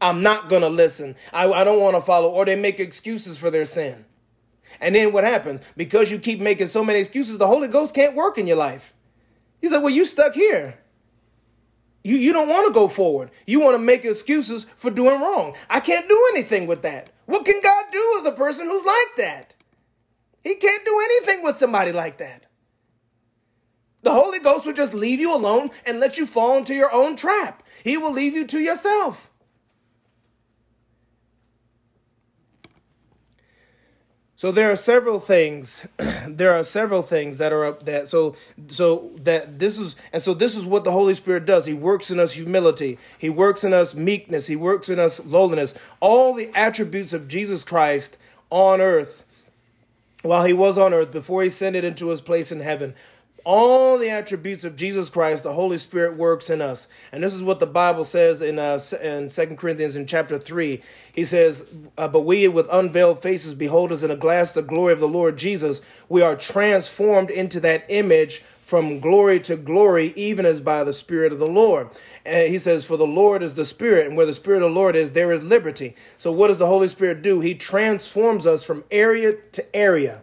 I'm not to listen. I, I don't want to follow, or they make excuses for their sin. And then what happens? Because you keep making so many excuses, the Holy Ghost can't work in your life. He said, Well, you stuck here. You, you don't want to go forward. You want to make excuses for doing wrong. I can't do anything with that. What can God do with a person who's like that? He can't do anything with somebody like that. The Holy Ghost will just leave you alone and let you fall into your own trap. He will leave you to yourself. So there are several things. there are several things that are up that so so that this is and so this is what the Holy Spirit does. He works in us humility. He works in us meekness. He works in us lowliness. All the attributes of Jesus Christ on earth while he was on earth before he ascended into his place in heaven all the attributes of Jesus Christ, the Holy Spirit works in us. And this is what the Bible says in uh, in 2 Corinthians in chapter 3. He says, uh, But we with unveiled faces behold as in a glass the glory of the Lord Jesus, we are transformed into that image from glory to glory, even as by the Spirit of the Lord. And he says, For the Lord is the Spirit, and where the Spirit of the Lord is, there is liberty. So, what does the Holy Spirit do? He transforms us from area to area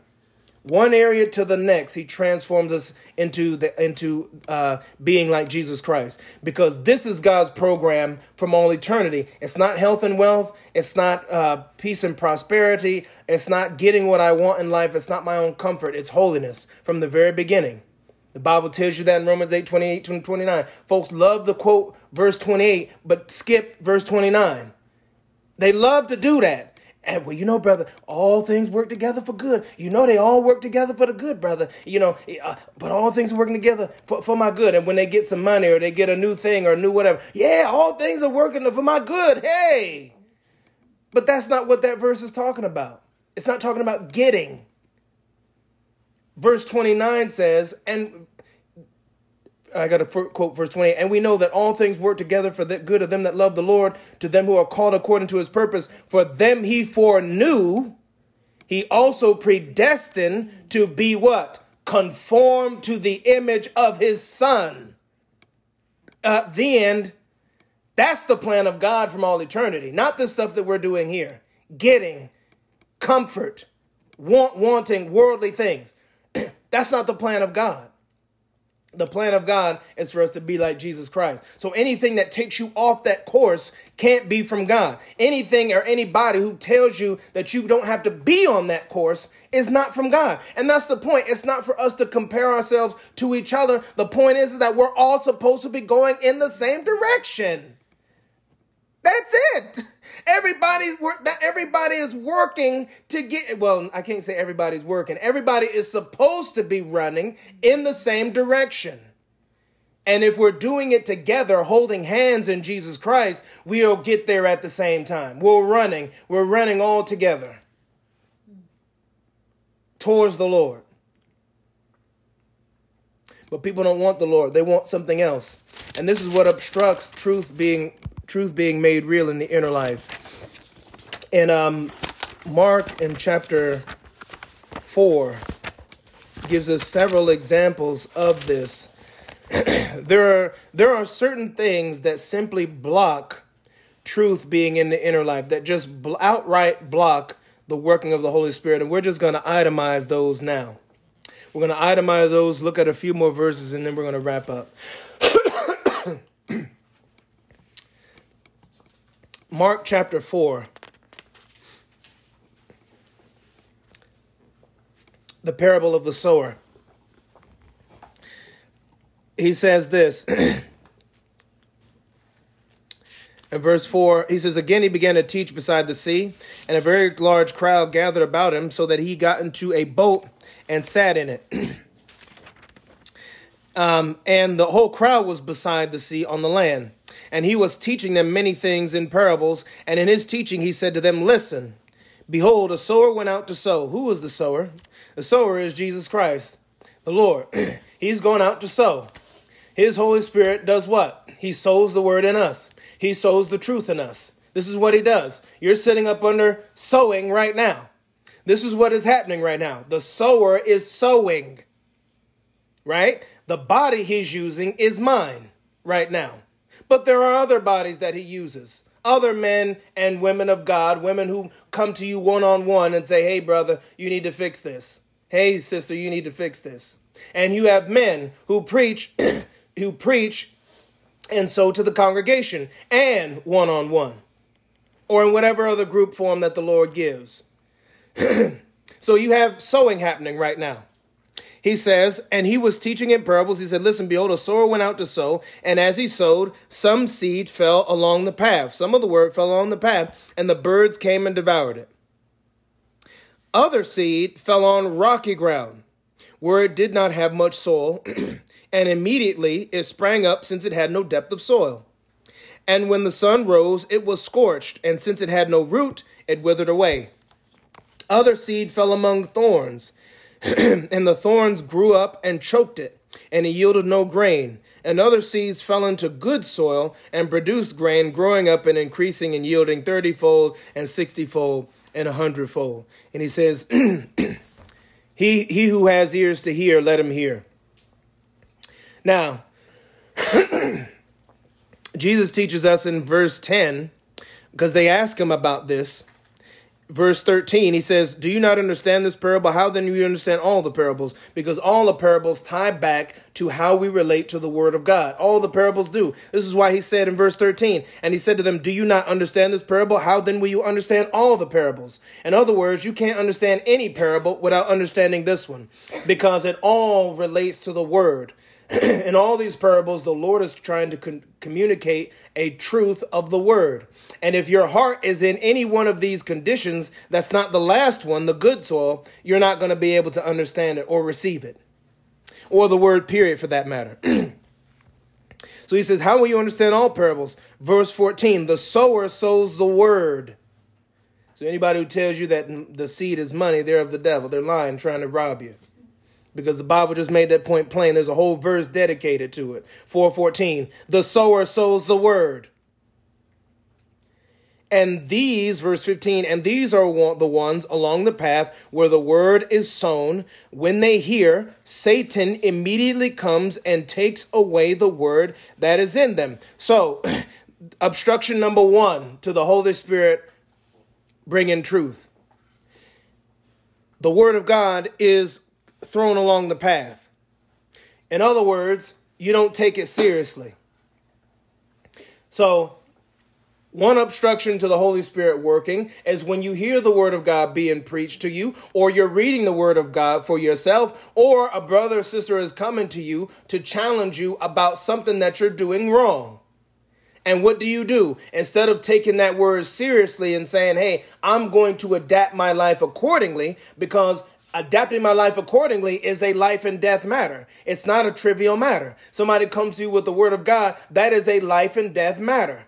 one area to the next he transforms us into the into uh, being like jesus christ. Because this is god's program from all eternity. It's not health and wealth. It's not uh, peace and prosperity. It's not getting what i want in life. It's not my own comfort. It's holiness from the very beginning. The bible tells you that in romans 8 28 to 29 folks love the quote verse 28 but skip verse 29 they love to do that and well, you know, brother, all things work together for good. You know, they all work together for the good, brother. You know, uh, but all things are working together for, for my good. And when they get some money or they get a new thing or new whatever, yeah, all things are working for my good. Hey. But that's not what that verse is talking about. It's not talking about getting. Verse 29 says, and I got to quote verse 20. And we know that all things work together for the good of them that love the Lord, to them who are called according to his purpose. For them he foreknew, he also predestined to be what? Conformed to the image of his son. Uh, the end, that's the plan of God from all eternity, not the stuff that we're doing here. Getting comfort, want, wanting worldly things. that's not the plan of God. The plan of God is for us to be like Jesus Christ. So anything that takes you off that course can't be from God. Anything or anybody who tells you that you don't have to be on that course is not from God. And that's the point. It's not for us to compare ourselves to each other. The point is, is that we're all supposed to be going in the same direction. That's it. Everybody's work that everybody is working to get well, I can't say everybody's working. Everybody is supposed to be running in the same direction. And if we're doing it together, holding hands in Jesus Christ, we'll get there at the same time. We're running, we're running all together towards the Lord. But people don't want the Lord. They want something else. And this is what obstructs truth being truth being made real in the inner life. In um, Mark in chapter 4 gives us several examples of this. there are there are certain things that simply block truth being in the inner life that just outright block the working of the Holy Spirit and we're just going to itemize those now. We're going to itemize those, look at a few more verses and then we're going to wrap up. Mark chapter 4. The parable of the sower. He says this. In verse 4, he says, Again, he began to teach beside the sea, and a very large crowd gathered about him, so that he got into a boat and sat in it. um, and the whole crowd was beside the sea on the land and he was teaching them many things in parables. And in his teaching, he said to them, Listen, behold, a sower went out to sow. Who was the sower? The sower is Jesus Christ, the Lord. He's going out to sow. His Holy Spirit does what? He sows the word in us, He sows the truth in us. This is what He does. You're sitting up under sowing right now. This is what is happening right now. The sower is sowing, right? The body he's using is mine right now. But there are other bodies that he uses. Other men and women of God, women who come to you one on one and say, hey, brother, you need to fix this. Hey, sister, you need to fix this. And you have men who preach, who preach, and so to the congregation and one on one, or in whatever other group form that the Lord gives. so you have sowing happening right now. He says, and he was teaching in parables. He said, Listen, behold, a sower went out to sow, and as he sowed, some seed fell along the path. Some of the word fell along the path, and the birds came and devoured it. Other seed fell on rocky ground, where it did not have much soil, and immediately it sprang up, since it had no depth of soil. And when the sun rose, it was scorched, and since it had no root, it withered away. Other seed fell among thorns and the thorns grew up and choked it, and it yielded no grain. And other seeds fell into good soil and produced grain, growing up and increasing and yielding thirtyfold and sixtyfold and a hundredfold. And he says, he, he who has ears to hear, let him hear. Now, Jesus teaches us in verse 10, because they ask him about this verse 13, he says, Do you not understand this parable? How then do you understand all the parables? Because all the parables tie back to how we relate to the word of God. All the parables do. This is why he said in verse 13, and he said to them, Do you not understand this parable? How then will you understand all the parables? In other words, you can't understand any parable without understanding this one, because it all relates to the word. in all these parables, the Lord is trying to con- communicate a truth of the word. And if your heart is in any one of these conditions, that's not the last one, the good soil, you're not going to be able to understand it or receive it. Or the word period for that matter. so he says, How will you understand all parables? Verse 14 The sower sows the word. So anybody who tells you that the seed is money, they're of the devil. They're lying, trying to rob you because the Bible just made that point plain. There's a whole verse dedicated to it. 414. The sower sows the word. And these, verse 15, and these are the ones along the path where the word is sown. When they hear, Satan immediately comes and takes away the word that is in them. So, obstruction number one to the Holy Spirit bringing truth. The word of God is thrown along the path. In other words, you don't take it seriously. So, one obstruction to the Holy Spirit working is when you hear the Word of God being preached to you, or you're reading the Word of God for yourself, or a brother or sister is coming to you to challenge you about something that you're doing wrong. And what do you do? Instead of taking that word seriously and saying, hey, I'm going to adapt my life accordingly, because adapting my life accordingly is a life and death matter. It's not a trivial matter. Somebody comes to you with the word of God, that is a life and death matter.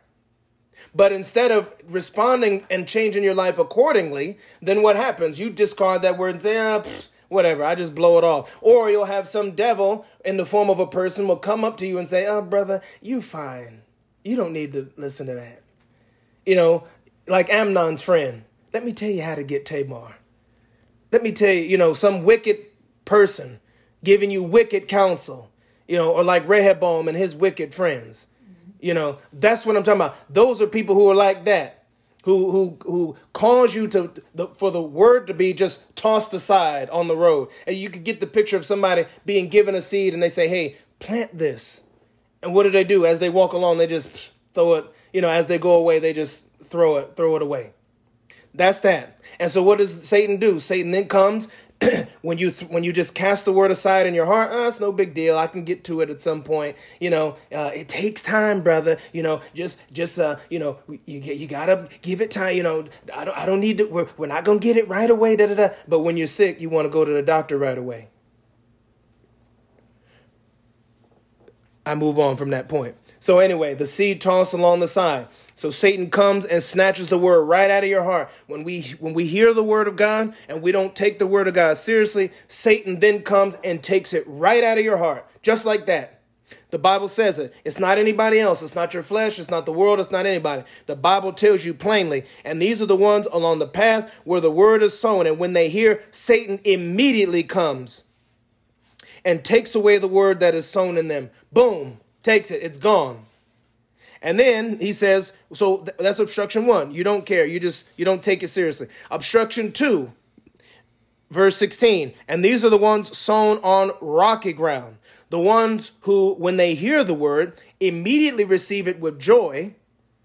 But instead of responding and changing your life accordingly, then what happens? You discard that word and say, ah, pfft, whatever, I just blow it off. Or you'll have some devil in the form of a person will come up to you and say, oh, brother, you fine. You don't need to listen to that. You know, like Amnon's friend. Let me tell you how to get Tamar. Let me tell you, you know, some wicked person giving you wicked counsel, you know, or like Rehoboam and his wicked friends. You know, that's what I'm talking about. Those are people who are like that, who who who cause you to the, for the word to be just tossed aside on the road. And you could get the picture of somebody being given a seed, and they say, "Hey, plant this." And what do they do as they walk along? They just throw it. You know, as they go away, they just throw it throw it away. That's that. And so, what does Satan do? Satan then comes when you th- when you just cast the word aside in your heart, oh, it's no big deal. I can get to it at some point. You know, uh, it takes time, brother. You know, just just uh, you know, you you gotta give it time. You know, I don't I don't need to. We're we're not gonna get it right away. Da da da. But when you're sick, you want to go to the doctor right away. I move on from that point. So anyway, the seed tossed along the side. So Satan comes and snatches the word right out of your heart. When we when we hear the word of God and we don't take the word of God seriously, Satan then comes and takes it right out of your heart. Just like that. The Bible says it. It's not anybody else. It's not your flesh. It's not the world. It's not anybody. The Bible tells you plainly. And these are the ones along the path where the word is sown. And when they hear, Satan immediately comes and takes away the word that is sown in them. Boom, takes it. It's gone. And then he says, so th- that's obstruction one. You don't care. You just, you don't take it seriously. Obstruction two, verse 16. And these are the ones sown on rocky ground. The ones who, when they hear the word, immediately receive it with joy.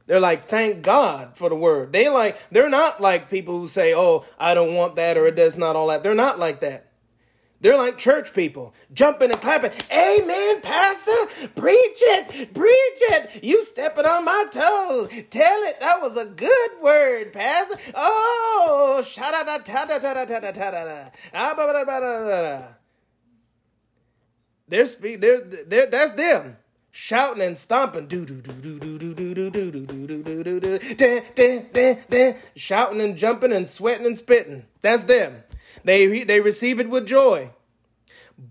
They're like, thank God for the word. They like, they're not like people who say, oh, I don't want that or it does not all that. They're not like that. They're like church people, jumping and clapping. Amen, Pastor. Preach it. Preach it. You stepping on my toes. Tell it. That was a good word, Pastor. Oh, shout out. They're, they're, they're, that's them shouting and stomping, do do do do do do do do do do do do do do do shouting and jumping and sweating and spitting. That's them. They, they receive it with joy.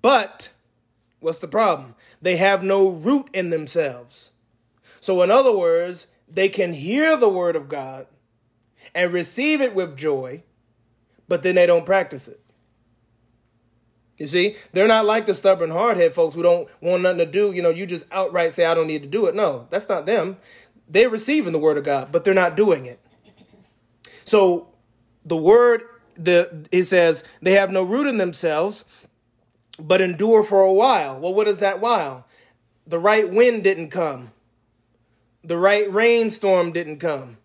But what's the problem? They have no root in themselves. So, in other words, they can hear the word of God and receive it with joy, but then they don't practice it. You see, they're not like the stubborn hardhead folks who don't want nothing to do. You know, you just outright say, I don't need to do it. No, that's not them. They're receiving the word of God, but they're not doing it. So the word the he says they have no root in themselves, but endure for a while. Well, what is that while? The right wind didn't come. The right rainstorm didn't come.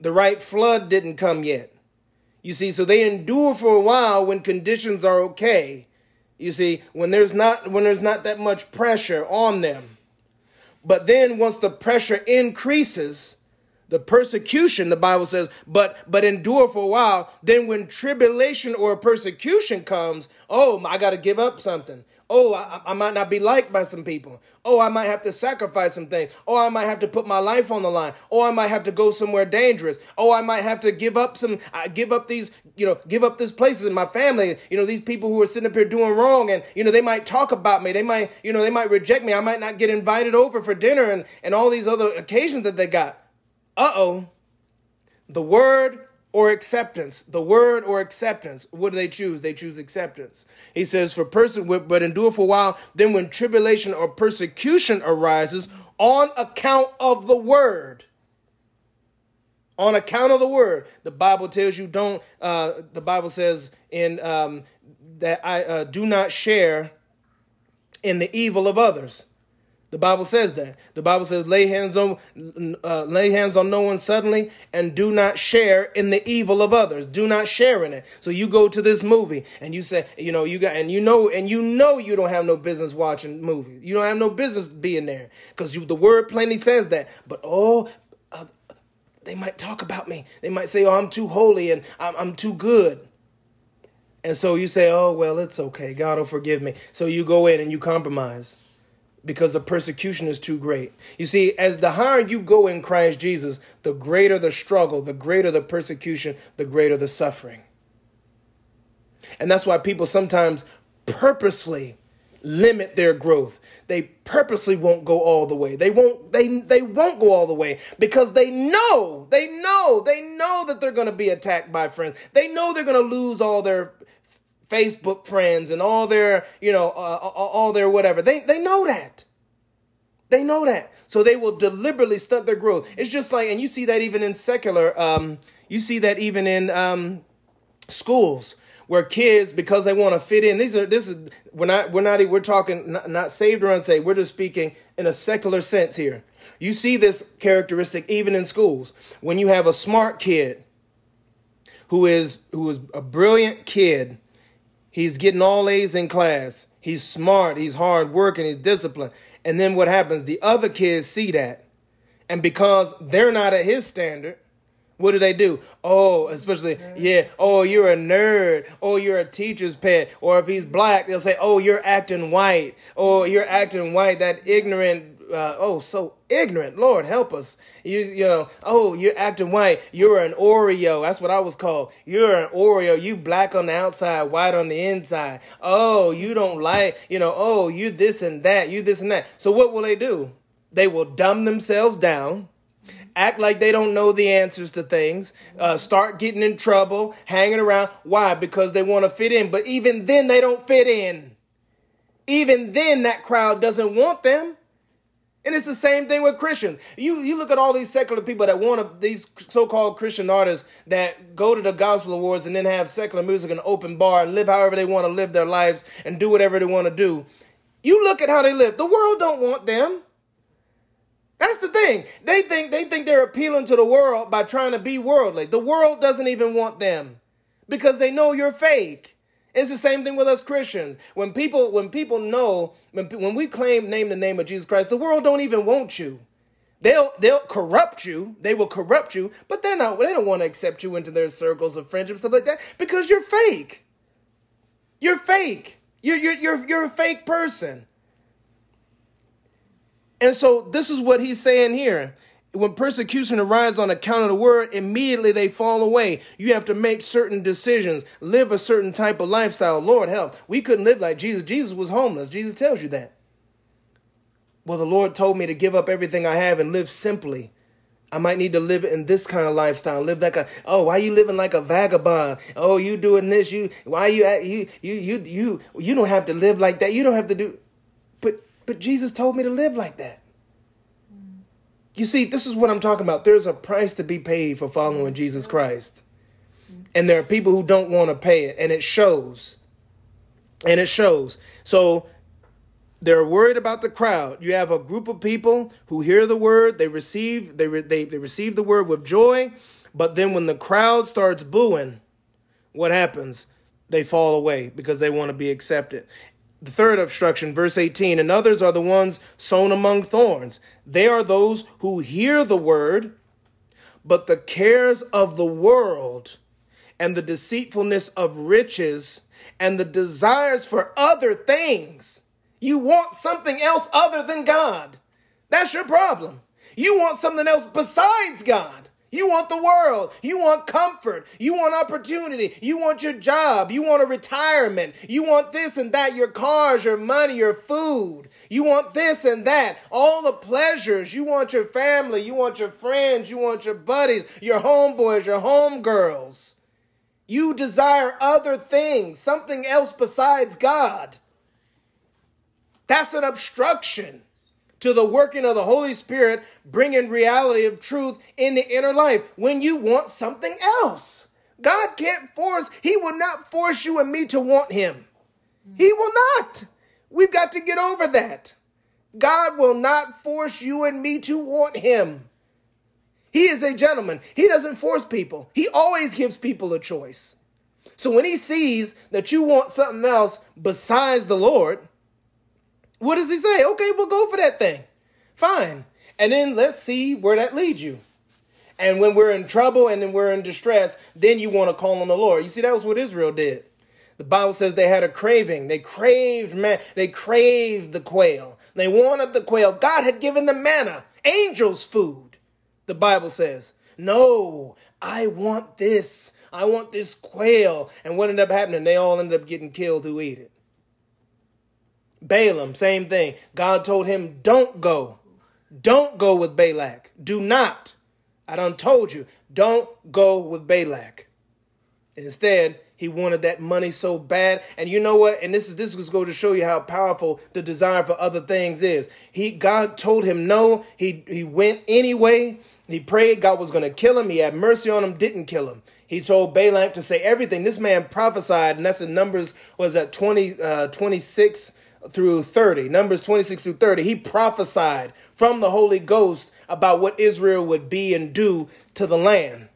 The right flood didn't come yet. You see, so they endure for a while when conditions are okay. You see, when there's not when there's not that much pressure on them. But then once the pressure increases, the persecution the bible says but but endure for a while. Then when tribulation or persecution comes oh i gotta give up something. Oh I, I, might not be liked by some people. Oh i might have to sacrifice some things. Oh i might have to put my life on the line. Oh i might have to go somewhere dangerous. Oh i might have to give up some give up these you know give up these places in my family. You know these people who are sitting up here doing wrong and you know they might talk about me. They might you know they might reject me. I might not get invited over for dinner and and all these other occasions that they got uh oh, the word or acceptance. The word or acceptance. What do they choose? They choose acceptance. He says, for person, but endure for a while. Then when tribulation or persecution arises on account of the word. On account of the word, the Bible tells you don't. Uh, the Bible says in um, that I uh, do not share in the evil of others. The Bible says that. The Bible says, "Lay hands on, uh, lay hands on no one suddenly, and do not share in the evil of others. Do not share in it." So you go to this movie and you say, you know, you got, and you know, and you know, you don't have no business watching movies. You don't have no business being there because the word plainly says that. But oh, uh, they might talk about me. They might say, "Oh, I'm too holy and I'm, I'm too good." And so you say, "Oh, well, it's okay. God will forgive me." So you go in and you compromise because the persecution is too great. You see, as the higher you go in Christ Jesus, the greater the struggle, the greater the persecution, the greater the suffering. And that's why people sometimes purposely limit their growth. They purposely won't go all the way. They won't they they won't go all the way because they know, they know, they know that they're going to be attacked by friends. They know they're going to lose all their Facebook friends and all their, you know, uh, all their whatever. They they know that. They know that. So they will deliberately stunt their growth. It's just like, and you see that even in secular, um, you see that even in um, schools where kids, because they want to fit in, these are this is we're not we're not we're talking not, not saved or unsaved. We're just speaking in a secular sense here. You see this characteristic even in schools when you have a smart kid who is who is a brilliant kid He's getting all A's in class. He's smart. He's hard working. He's disciplined. And then what happens? The other kids see that. And because they're not at his standard, what do they do? Oh, especially, yeah, oh, you're a nerd. Oh, you're a teacher's pet. Or if he's black, they'll say, oh, you're acting white. Oh, you're acting white. That ignorant uh, oh, so ignorant. Lord, help us. You, you know, oh, you're acting white. You're an Oreo. That's what I was called. You're an Oreo. You black on the outside, white on the inside. Oh, you don't like, you know, oh, you this and that, you this and that. So what will they do? They will dumb themselves down act like they don't know the answers to things, uh, start getting in trouble, hanging around. Why? Because they want to fit in. But even then, they don't fit in. Even then, that crowd doesn't want them. And it's the same thing with Christians. You you look at all these secular people that want to, these so-called Christian artists that go to the gospel awards and then have secular music and open bar and live however they want to live their lives and do whatever they want to do. You look at how they live. The world don't want them. That's the thing. They think they think they're appealing to the world by trying to be worldly. The world doesn't even want them because they know you're fake. It's the same thing with us Christians. When people when people know when when we claim name the name of Jesus Christ, the world don't even want you. They'll they'll corrupt you. They will corrupt you, but they're not. They don't want to accept you into their circles of friendship stuff like that because you're fake. You're fake. You're you're you're you're a fake person. And so this is what he's saying here when persecution arises on account of the word, immediately they fall away. You have to make certain decisions, live a certain type of lifestyle. Lord help. We couldn't live like Jesus. Jesus was homeless. Jesus tells you that. Well, the Lord told me to give up everything I have and live simply. I might need to live in this kind of lifestyle. Live like a oh, why you living like a vagabond? Oh, you doing this? You why you you you you you you don't have to live like that. You don't have to do. But but Jesus told me to live like that. You see, this is what I'm talking about. There's a price to be paid for following Jesus Christ. And there are people who don't want to pay it, and it shows. And it shows. So they're worried about the crowd. You have a group of people who hear the word, they receive they they, they receive the word with joy, but then when the crowd starts booing, what happens? They fall away because they want to be accepted. The third obstruction, verse 18, and others are the ones sown among thorns. They are those who hear the word, but the cares of the world and the deceitfulness of riches and the desires for other things. You want something else other than God. That's your problem. You want something else besides God. You want the world. You want comfort. You want opportunity. You want your job. You want a retirement. You want this and that, your cars, your money, your food. You want this and that, all the pleasures. You want your family. You want your friends. You want your buddies, your homeboys, your homegirls. You desire other things, something else besides God. That's an obstruction to the working of the Holy Spirit, bringing reality of truth in the inner life when you want something else. God can't force, He will not force you and me to want Him. He will not. We've got to get over that. God will not force you and me to want him. He is a gentleman. He doesn't force people. He always gives people a choice. So when he sees that you want something else besides the Lord, what does he say? Okay, we'll go for that thing. Fine. And then let's see where that leads you. And when we're in trouble and then we're in distress, then you want to call on the Lord. You see, that was what Israel did. The Bible says they had a craving. They craved man. They craved the quail. They wanted the quail. God had given them manna, angels' food. The Bible says, "No, I want this. I want this quail." And what ended up happening? They all ended up getting killed who ate it. Balaam, same thing. God told him, "Don't go. Don't go with Balak. Do not." I done told you, don't go with Balak. Instead, he wanted that money so bad. And you know what? And this is this is going to show you how powerful the desire for other things is. He God told him no. He he went anyway. He prayed God was going to kill him. He had mercy on him, didn't kill him. He told Balak to say everything. This man prophesied, and that's in Numbers was at 20, uh, 26 through 30. Numbers 26 through 30. He prophesied from the Holy Ghost about what Israel would be and do to the land.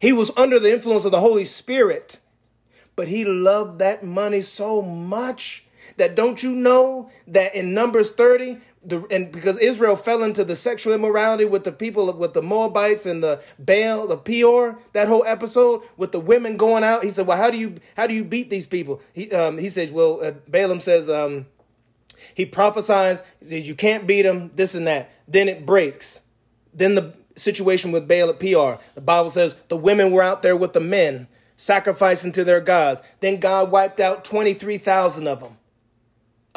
He was under the influence of the Holy Spirit, but he loved that money so much that don't you know that in Numbers 30, the, and because Israel fell into the sexual immorality with the people with the Moabites and the Baal, the Peor, that whole episode with the women going out. He said, "Well, how do you how do you beat these people?" He um, he says, "Well, uh, Balaam says um, he prophesies. He says you can't beat them, this and that. Then it breaks. Then the situation with Baal at Peor. The Bible says the women were out there with the men sacrificing to their gods. Then God wiped out 23,000 of them,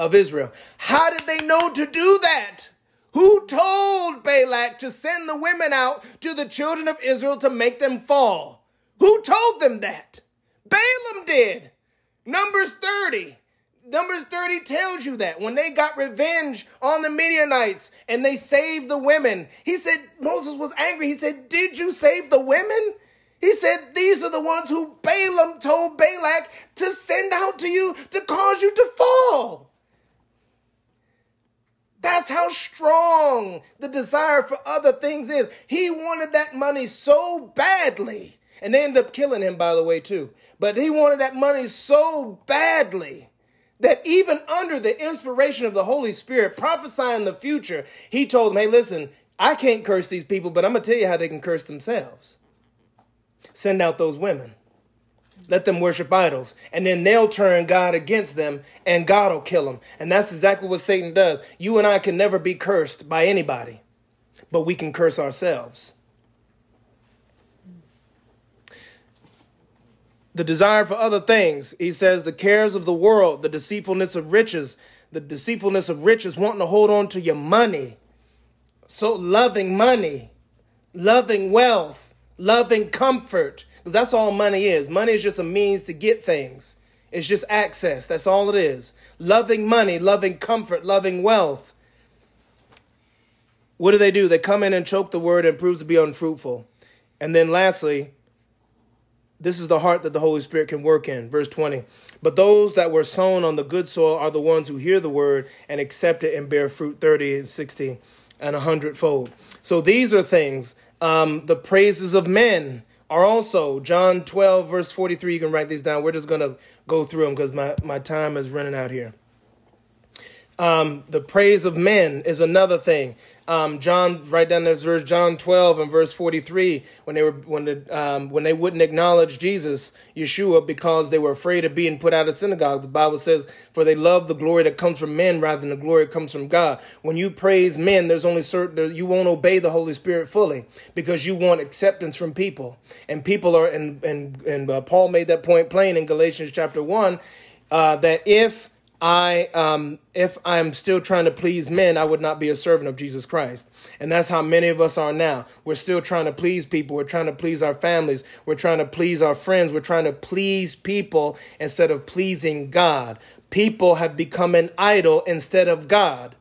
of Israel. How did they know to do that? Who told Balak to send the women out to the children of Israel to make them fall? Who told them that? Balaam did. Numbers 30. Numbers 30 tells you that when they got revenge on the Midianites and they saved the women, he said, Moses was angry. He said, Did you save the women? He said, These are the ones who Balaam told Balak to send out to you to cause you to fall. That's how strong the desire for other things is. He wanted that money so badly. And they ended up killing him, by the way, too. But he wanted that money so badly that even under the inspiration of the Holy Spirit, prophesying the future, he told them, hey, listen, I can't curse these people, but I'm going to tell you how they can curse themselves. Send out those women. Let them worship idols. And then they'll turn God against them and God will kill them. And that's exactly what Satan does. You and I can never be cursed by anybody, but we can curse ourselves. the desire for other things. He says the cares of the world, the deceitfulness of riches, the deceitfulness of riches, wanting to hold on to your money. So loving money, loving wealth, loving comfort, because that's all money is. Money is just a means to get things. It's just access. That's all it is. Loving money, loving comfort, loving wealth. What do they do? They come in and choke the word and proves to be unfruitful. And then lastly, this is the heart that the Holy Spirit can work in. Verse 20. But those that were sown on the good soil are the ones who hear the word and accept it and bear fruit 30 and 60 and a hundredfold. So these are things. Um, the praises of men are also John 12, verse 43. You can write these down. We're just going to go through them because my, my time is running out here. Um, the praise of men is another thing. Um, John, right down this verse, John 12 and verse 43, when they were when the, um, when they wouldn't acknowledge Jesus, Yeshua, because they were afraid of being put out of synagogue. The Bible says, "For they love the glory that comes from men rather than the glory that comes from God." When you praise men, there's only certain you won't obey the Holy Spirit fully because you want acceptance from people, and people are and and and uh, Paul made that point plain in Galatians chapter one uh, that if I, um, if I'm still trying to please men, I would not be a servant of Jesus Christ. And that's how many of us are now. We're still trying to please people. We're trying to please our families. We're trying to please our friends. We're trying to please people instead of pleasing God. People have become an idol instead of God.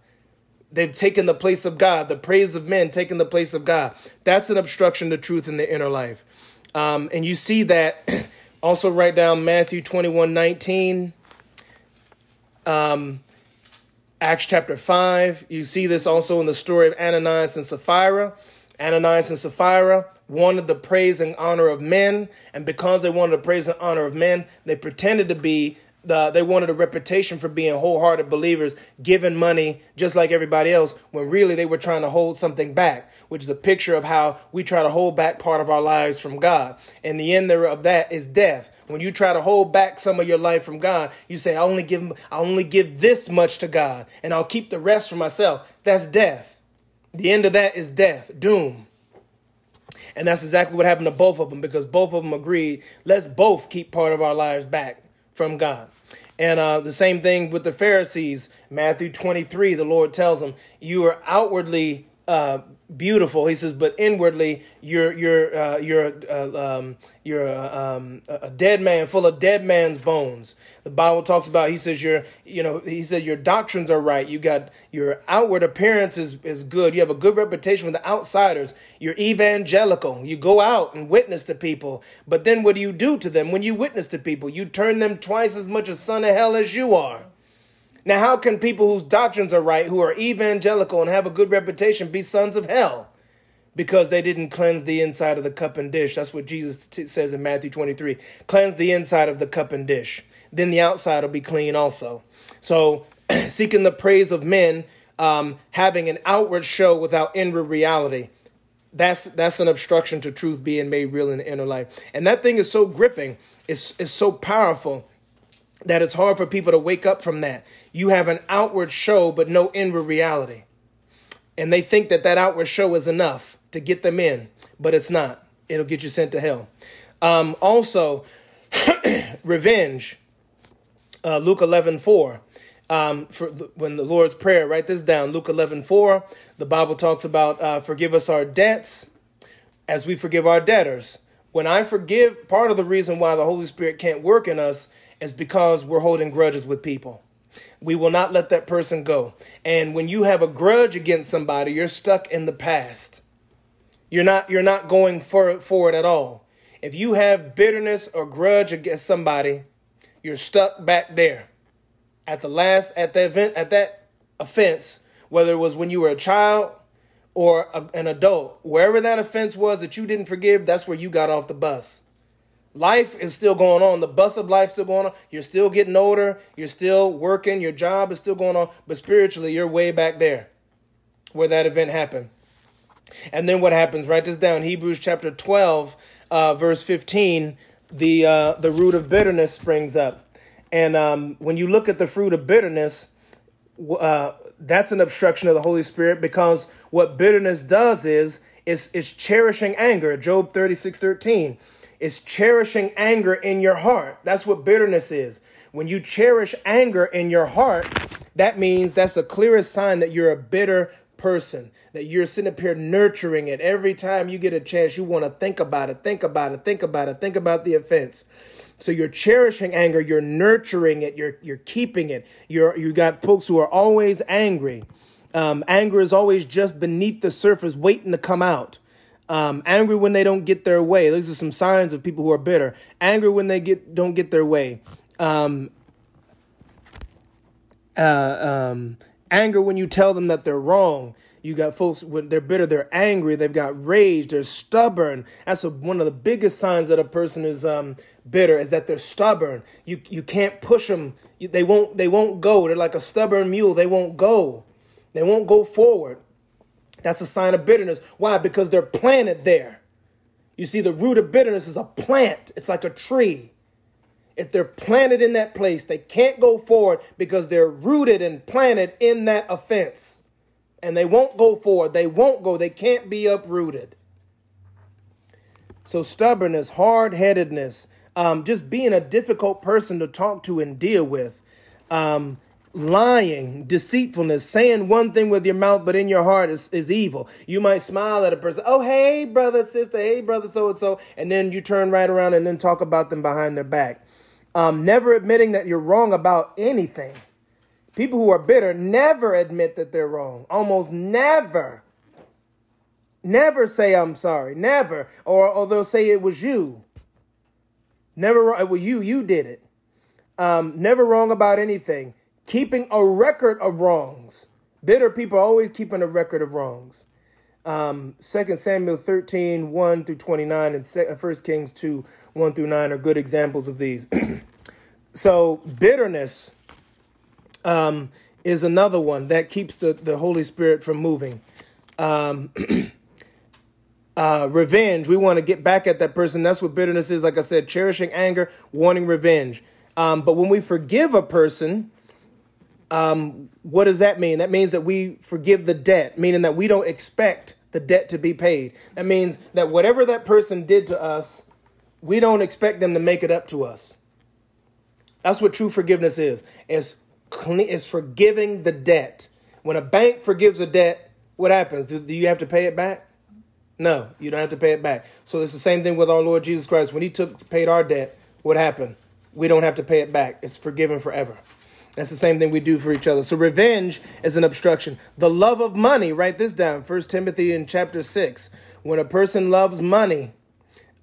They've taken the place of God. The praise of men taken the place of God. That's an obstruction to truth in the inner life. Um, and you see that also write down Matthew 21 19. Um, Acts chapter 5, you see this also in the story of Ananias and Sapphira. Ananias and Sapphira wanted the praise and honor of men, and because they wanted the praise and honor of men, they pretended to be the, they wanted a reputation for being wholehearted believers, giving money just like everybody else, when really they were trying to hold something back, which is a picture of how we try to hold back part of our lives from God. And the end of that is death. When you try to hold back some of your life from God, you say, "I only give, I only give this much to God, and I'll keep the rest for myself." That's death. The end of that is death, doom. And that's exactly what happened to both of them because both of them agreed, let's both keep part of our lives back from God. And uh, the same thing with the Pharisees. Matthew 23, the Lord tells them, You are outwardly uh, beautiful. He says, but inwardly you're you're uh, you're uh, um, you're uh, um, a dead man, full of dead man's bones. The Bible talks about. He says your you know he said your doctrines are right. You got your outward appearance is is good. You have a good reputation with the outsiders. You're evangelical. You go out and witness to people. But then what do you do to them when you witness to people? You turn them twice as much a son of hell as you are. Now, how can people whose doctrines are right, who are evangelical and have a good reputation, be sons of hell? Because they didn't cleanse the inside of the cup and dish. That's what Jesus t- says in Matthew 23. Cleanse the inside of the cup and dish. Then the outside will be clean also. So, seeking the praise of men, um, having an outward show without inward reality. That's that's an obstruction to truth being made real in the inner life. And that thing is so gripping, it's, it's so powerful that it's hard for people to wake up from that. You have an outward show, but no inward reality. And they think that that outward show is enough to get them in, but it's not. It'll get you sent to hell. Um, also, revenge. Uh, Luke 11 4. Um, for when the Lord's Prayer, write this down. Luke 11 4. The Bible talks about uh, forgive us our debts as we forgive our debtors. When I forgive, part of the reason why the Holy Spirit can't work in us is because we're holding grudges with people. We will not let that person go. And when you have a grudge against somebody, you're stuck in the past. You're not you're not going for, forward at all. If you have bitterness or grudge against somebody, you're stuck back there. At the last at the event at that offense, whether it was when you were a child or a, an adult, wherever that offense was that you didn't forgive, that's where you got off the bus. Life is still going on. The bus of life still going on. You're still getting older. You're still working. Your job is still going on. But spiritually, you're way back there where that event happened. And then what happens? Write this down. Hebrews chapter 12, uh, verse 15. The, uh, the root of bitterness springs up. And um, when you look at the fruit of bitterness, uh, that's an obstruction of the Holy Spirit because what bitterness does is, is, is cherishing anger. Job 36, 13 is cherishing anger in your heart. That's what bitterness is. When you cherish anger in your heart, that means that's the clearest sign that you're a bitter person, that you're sitting up here nurturing it. Every time you get a chance, you want to think about it, think about it, think about it, think about the offense. So you're cherishing anger, you're nurturing it, you're you're keeping it. You're you got folks who are always angry. Um, anger is always just beneath the surface, waiting to come out. Um, angry when they don't get their way. These are some signs of people who are bitter. Angry when they get don't get their way. Um, uh, um, anger when you tell them that they're wrong. You got folks when they're bitter, they're angry, they've got rage, they're stubborn. That's a, one of the biggest signs that a person is um, bitter is that they're stubborn. You you can't push them. You, they won't they won't go. They're like a stubborn mule. They won't go. They won't go forward. That's a sign of bitterness. Why? Because they're planted there. You see, the root of bitterness is a plant, it's like a tree. If they're planted in that place, they can't go forward because they're rooted and planted in that offense. And they won't go forward. They won't go. They can't be uprooted. So, stubbornness, hard headedness, um, just being a difficult person to talk to and deal with, um, lying, deceitfulness, saying one thing with your mouth, but in your heart is, is evil. You might smile at a person, oh, hey, brother, sister, hey, brother, so and so, and then you turn right around and then talk about them behind their back. Um, never admitting that you're wrong about anything. People who are bitter never admit that they're wrong. Almost never. Never say I'm sorry. Never. Or, or they'll say it was you. Never, it was you. You did it. Um, never wrong about anything keeping a record of wrongs. Bitter people are always keeping a record of wrongs. Um, 2 Samuel 13, 1 through 29, and 1 uh, Kings 2, 1 through 9 are good examples of these. so, bitterness um, is another one that keeps the, the Holy Spirit from moving. Um, uh, revenge, we want to get back at that person. That's what bitterness is. Like I said, cherishing anger, wanting revenge. Um, but when we forgive a person, um, what does that mean? That means that we forgive the debt, meaning that we don't expect the debt to be paid. That means that whatever that person did to us, we don't expect them to make it up to us. That's what true forgiveness is. It's, clean, it's forgiving the debt. When a bank forgives a debt, what happens? Do, do you have to pay it back? No, you don't have to pay it back. So it's the same thing with our Lord Jesus Christ. When he took paid our debt, what happened? We don't have to pay it back. It's forgiven forever. That's the same thing we do for each other. So revenge is an obstruction. The love of money, write this down. First Timothy in chapter 6. When a person loves money,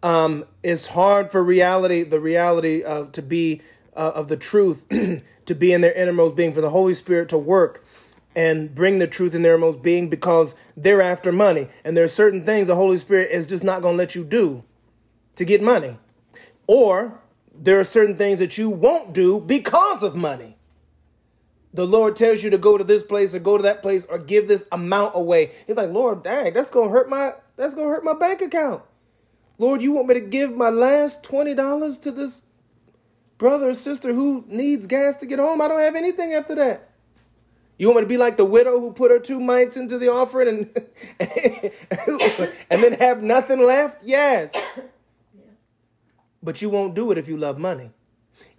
um, it's hard for reality, the reality of to be uh, of the truth, to be in their innermost being, for the Holy Spirit to work and bring the truth in their innermost being because they're after money. And there are certain things the Holy Spirit is just not going to let you do to get money. Or there are certain things that you won't do because of money the Lord tells you to go to this place or go to that place or give this amount away. He's like, Lord, dang, that's gonna hurt my that's gonna hurt my bank account. Lord, you want me to give my last twenty dollars to this brother or sister who needs gas to get home? I don't have anything after that. You want me to be like the widow who put her two mites into the offering and and then have nothing left? Yes. But you won't do it if you love money.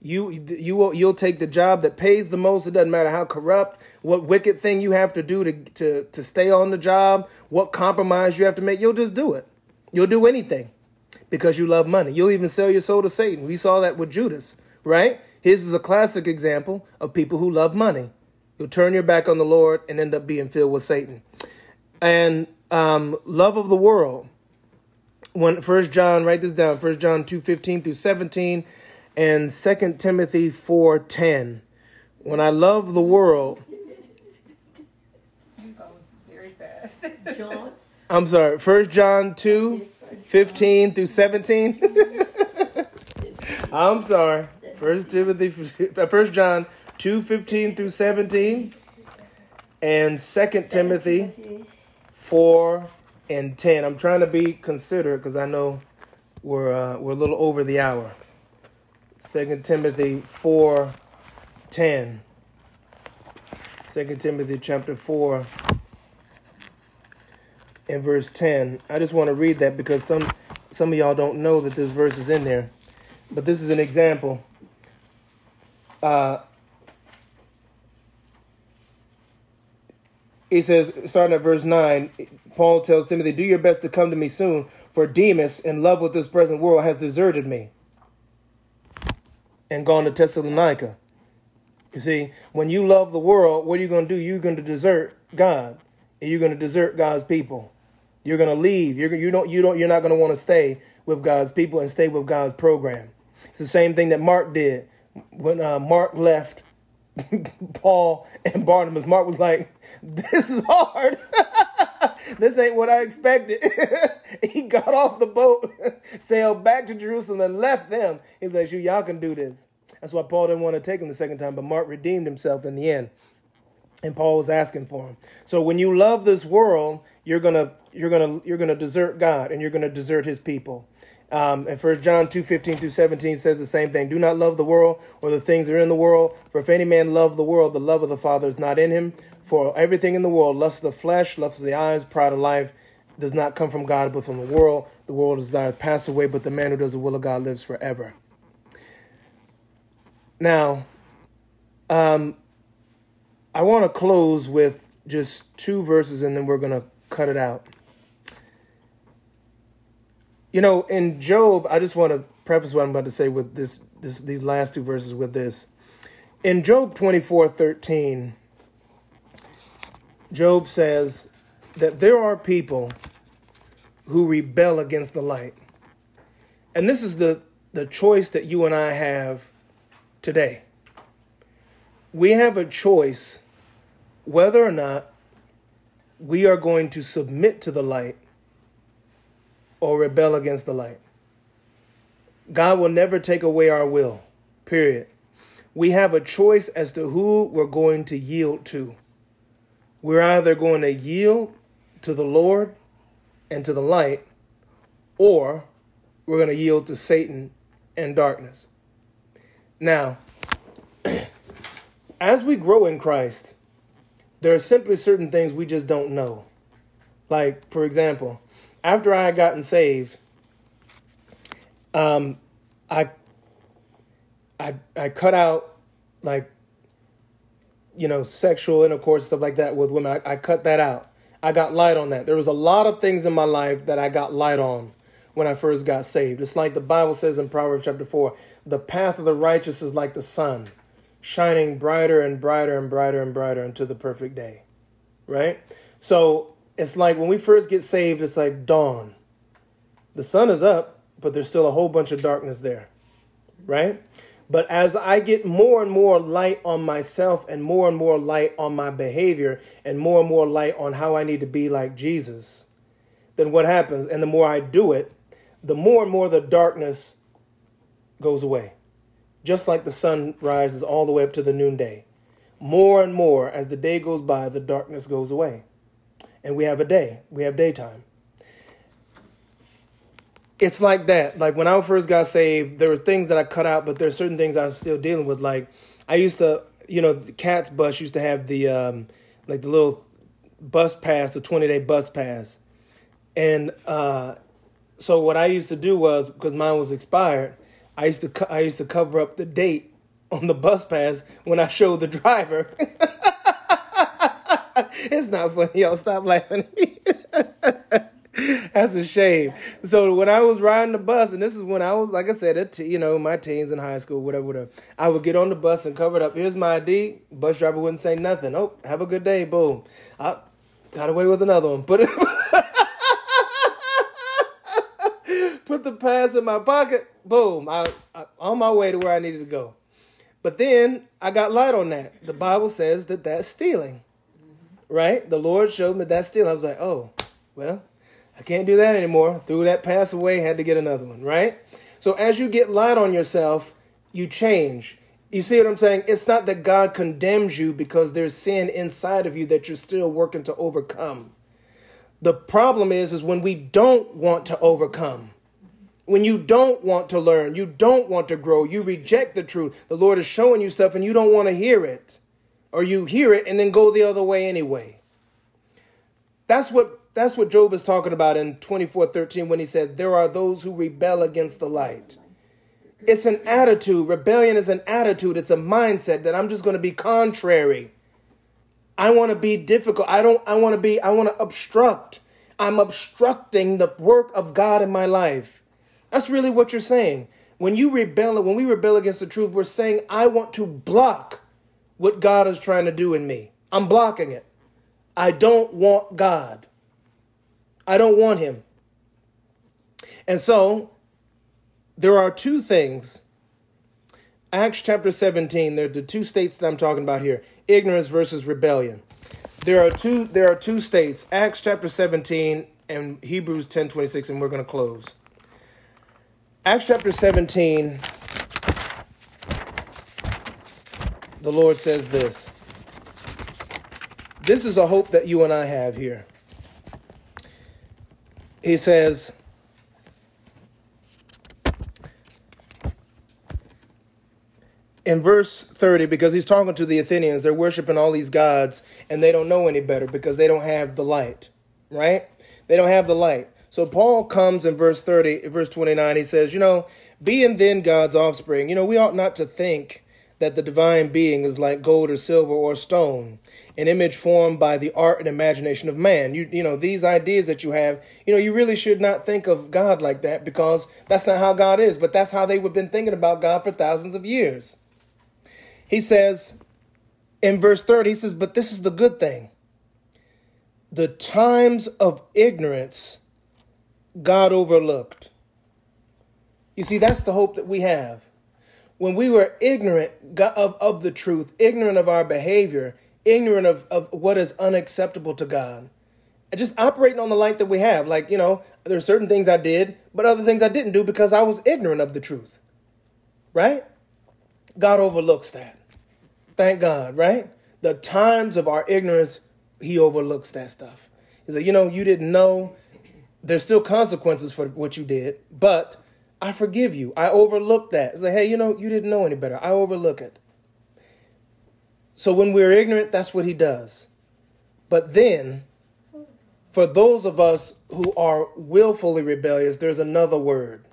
You you will you'll take the job that pays the most. It doesn't matter how corrupt, what wicked thing you have to do to to to stay on the job, what compromise you have to make. You'll just do it. You'll do anything because you love money. You'll even sell your soul to Satan. We saw that with Judas, right? His is a classic example of people who love money. You'll turn your back on the Lord and end up being filled with Satan. And um, love of the world. When First John, write this down. First John two fifteen through seventeen and 2 Timothy 4:10. When I love the world. John. I'm sorry, 1 John 2, 15 through 17. I'm sorry. First Timothy First John 2, 15 through 17. And 2 Timothy 4 and 10. I'm trying to be considerate because I know we're uh, we're a little over the hour. Second Timothy 4 10. 2 Timothy chapter 4 and verse 10. I just want to read that because some some of y'all don't know that this verse is in there. But this is an example. Uh, he says, starting at verse 9, Paul tells Timothy, Do your best to come to me soon, for Demas, in love with this present world, has deserted me and gone to Thessalonica. You see, when you love the world, what are you going to do? You're going to desert God. And you're going to desert God's people. You're going to leave. You're you don't you don't you're not going to want to stay with God's people and stay with God's program. It's the same thing that Mark did when uh, Mark left Paul and Barnabas. Mark was like, "This is hard." this ain't what I expected. he got off the boat, sailed back to Jerusalem, and left them. He's like, you y'all can do this. That's why Paul didn't want to take him the second time, but Mark redeemed himself in the end. And Paul was asking for him. So when you love this world, you're gonna you're gonna you're gonna desert God and you're gonna desert his people. Um, and First John 2, 15 through 17 says the same thing. Do not love the world or the things that are in the world. For if any man love the world, the love of the Father is not in him. For everything in the world, lust of the flesh, lust of the eyes, pride of life, does not come from God, but from the world. The world desires pass away, but the man who does the will of God lives forever. Now, um, I want to close with just two verses and then we're going to cut it out. You know, in Job, I just want to preface what I'm about to say with this, this these last two verses with this. In Job 24 13, Job says that there are people who rebel against the light. And this is the, the choice that you and I have today. we have a choice whether or not we are going to submit to the light or rebel against the light. God will never take away our will, period. We have a choice as to who we're going to yield to. We're either going to yield to the Lord and to the light, or we're going to yield to Satan and darkness. Now, as we grow in Christ, there are simply certain things we just don't know. Like, for example, after I had gotten saved, um, I, I, I cut out like, you know, sexual intercourse stuff like that with women. I, I cut that out. I got light on that. There was a lot of things in my life that I got light on when I first got saved. It's like the Bible says in Proverbs chapter 4 the path of the righteous is like the sun, shining brighter and brighter and brighter and brighter until the perfect day. Right? So it's like when we first get saved, it's like dawn. The sun is up, but there's still a whole bunch of darkness there. Right? But as I get more and more light on myself and more and more light on my behavior and more and more light on how I need to be like Jesus, then what happens? And the more I do it, the more and more the darkness goes away. Just like the sun rises all the way up to the noonday. More and more as the day goes by, the darkness goes away. And we have a day, we have daytime it's like that. Like when I first got saved, there were things that I cut out, but there's certain things I'm still dealing with. Like I used to, you know, the CATS bus used to have the um, like the little bus pass, the 20 day bus pass, and uh, so what I used to do was because mine was expired, I used to co- I used to cover up the date on the bus pass when I showed the driver. it's not funny, y'all. Stop laughing. That's a shame. So when I was riding the bus, and this is when I was, like I said, at you know my teens in high school, whatever, whatever. I would get on the bus and cover it up. Here's my ID. Bus driver wouldn't say nothing. Oh, have a good day. Boom. I got away with another one. Put it. Put the pass in my pocket. Boom. I, I on my way to where I needed to go. But then I got light on that. The Bible says that that's stealing. Right? The Lord showed me that stealing. I was like, oh, well, I can't do that anymore. Threw that pass away, had to get another one, right? So as you get light on yourself, you change. You see what I'm saying? It's not that God condemns you because there's sin inside of you that you're still working to overcome. The problem is is when we don't want to overcome. When you don't want to learn, you don't want to grow, you reject the truth. The Lord is showing you stuff and you don't want to hear it. Or you hear it and then go the other way anyway. That's what that's what Job is talking about in 24:13 when he said, "There are those who rebel against the light." It's an attitude. Rebellion is an attitude. It's a mindset that I'm just going to be contrary. I want to be difficult. I don't I want to be I want to obstruct. I'm obstructing the work of God in my life. That's really what you're saying. When you rebel, when we rebel against the truth, we're saying I want to block what God is trying to do in me. I'm blocking it. I don't want God. I don't want him. And so there are two things. Acts chapter 17, they're the two states that I'm talking about here ignorance versus rebellion. There are two there are two states, Acts chapter 17 and Hebrews 10 26, and we're going to close. Acts chapter 17, the Lord says this. This is a hope that you and I have here he says, in verse 30, because he's talking to the Athenians, they're worshiping all these gods and they don't know any better because they don't have the light, right? They don't have the light. So Paul comes in verse 30, verse 29, he says, You know, being then God's offspring, you know, we ought not to think that the divine being is like gold or silver or stone, an image formed by the art and imagination of man. You you know, these ideas that you have, you know, you really should not think of God like that because that's not how God is, but that's how they have been thinking about God for thousands of years. He says in verse 30, he says, But this is the good thing. The times of ignorance God overlooked. You see, that's the hope that we have when we were ignorant of, of the truth, ignorant of our behavior, ignorant of, of what is unacceptable to God, just operating on the light that we have. Like, you know, there are certain things I did, but other things I didn't do because I was ignorant of the truth. Right? God overlooks that. Thank God, right? The times of our ignorance, He overlooks that stuff. He's like, you know, you didn't know. There's still consequences for what you did, but I forgive you. I overlook that. It's like, hey, you know, you didn't know any better. I overlook it. So when we're ignorant, that's what he does. But then, for those of us who are willfully rebellious, there's another word.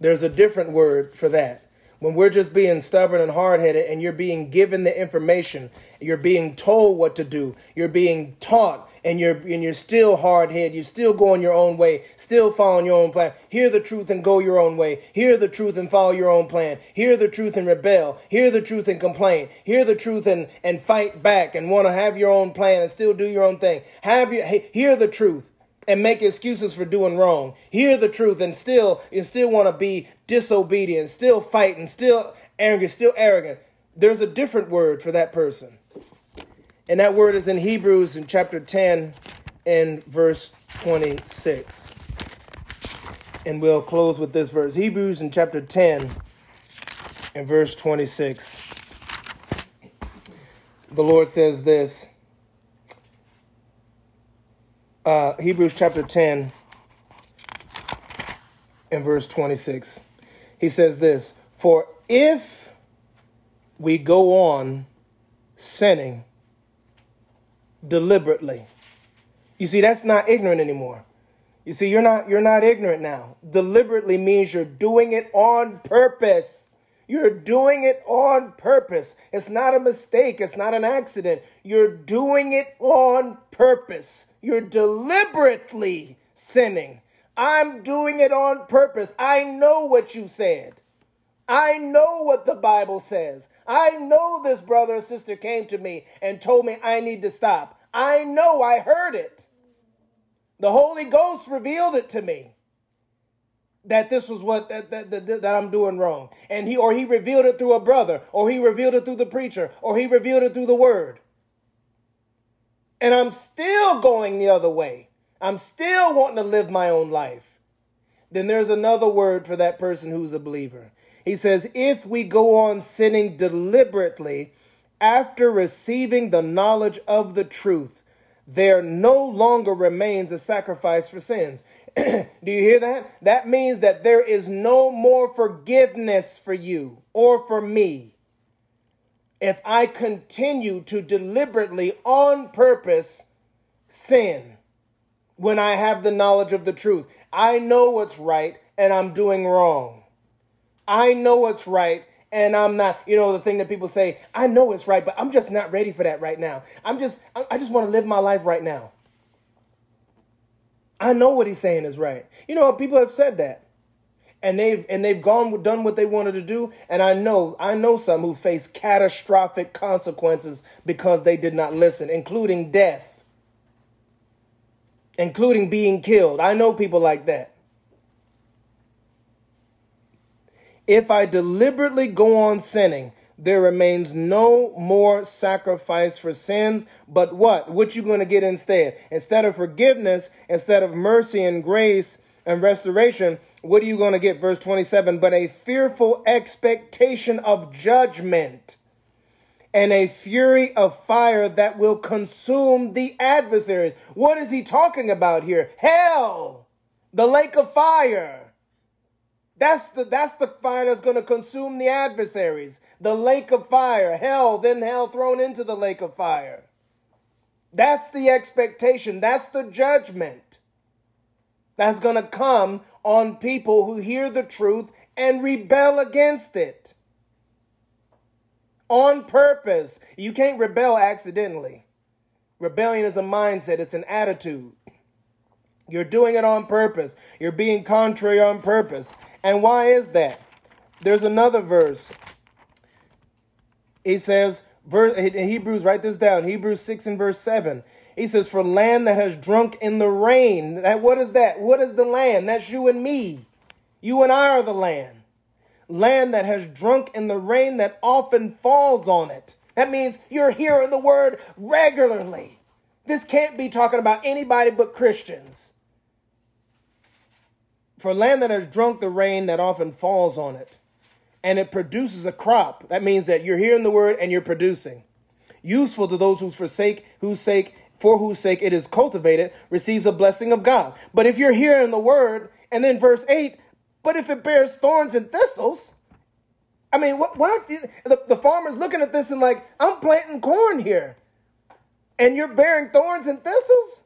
There's a different word for that when we're just being stubborn and hard headed and you're being given the information, you're being told what to do, you're being taught, and you're and you're still hard headed, you're still going your own way, still following your own plan. Hear the truth and go your own way. Hear the truth and follow your own plan. Hear the truth and rebel. Hear the truth and complain. Hear the truth and, and fight back and want to have your own plan and still do your own thing. Have your hear the truth and make excuses for doing wrong. Hear the truth and still you still want to be disobedient, still fighting, still angry, still arrogant. There's a different word for that person. And that word is in Hebrews in chapter 10 and verse 26. And we'll close with this verse. Hebrews in chapter 10 and verse 26. The Lord says this uh, Hebrews chapter 10 and verse 26. He says this For if we go on sinning deliberately, you see, that's not ignorant anymore. You see, you're not you're not ignorant now. Deliberately means you're doing it on purpose. You're doing it on purpose. It's not a mistake. It's not an accident. You're doing it on purpose. You're deliberately sinning. I'm doing it on purpose. I know what you said. I know what the Bible says. I know this brother or sister came to me and told me I need to stop. I know I heard it. The Holy Ghost revealed it to me that this was what that, that, that, that, I'm doing wrong. And he or he revealed it through a brother, or he revealed it through the preacher, or he revealed it through the word. And I'm still going the other way. I'm still wanting to live my own life. Then there's another word for that person who's a believer. He says, if we go on sinning deliberately after receiving the knowledge of the truth, there no longer remains a sacrifice for sins. Do you hear that? That means that there is no more forgiveness for you or for me if I continue to deliberately, on purpose, sin when I have the knowledge of the truth. I know what's right and I'm doing wrong. I know what's right and I'm not, you know, the thing that people say, I know it's right, but I'm just not ready for that right now. I'm just, I just want to live my life right now. I know what he's saying is right. You know, people have said that. And they've and they've gone done what they wanted to do. And I know I know some who face catastrophic consequences because they did not listen, including death, including being killed. I know people like that. If I deliberately go on sinning, there remains no more sacrifice for sins, but what? What you going to get instead? Instead of forgiveness, instead of mercy and grace and restoration, what are you going to get? Verse 27 But a fearful expectation of judgment and a fury of fire that will consume the adversaries. What is he talking about here? Hell, the lake of fire. That's the that's the fire that's going to consume the adversaries. The lake of fire, hell, then hell thrown into the lake of fire. That's the expectation. That's the judgment that's going to come on people who hear the truth and rebel against it. On purpose. You can't rebel accidentally. Rebellion is a mindset, it's an attitude. You're doing it on purpose. You're being contrary on purpose. And why is that? There's another verse. He says, verse, in Hebrews, write this down Hebrews 6 and verse 7. He says, For land that has drunk in the rain. That, what is that? What is the land? That's you and me. You and I are the land. land that has drunk in the rain that often falls on it. That means you're hearing the word regularly. This can't be talking about anybody but Christians. For land that has drunk the rain that often falls on it, and it produces a crop. That means that you're hearing the word and you're producing. Useful to those whose forsake, whose sake, for whose sake it is cultivated, receives a blessing of God. But if you're hearing the word, and then verse 8, but if it bears thorns and thistles, I mean, what? What? The, the farmer's looking at this and like, I'm planting corn here, and you're bearing thorns and thistles.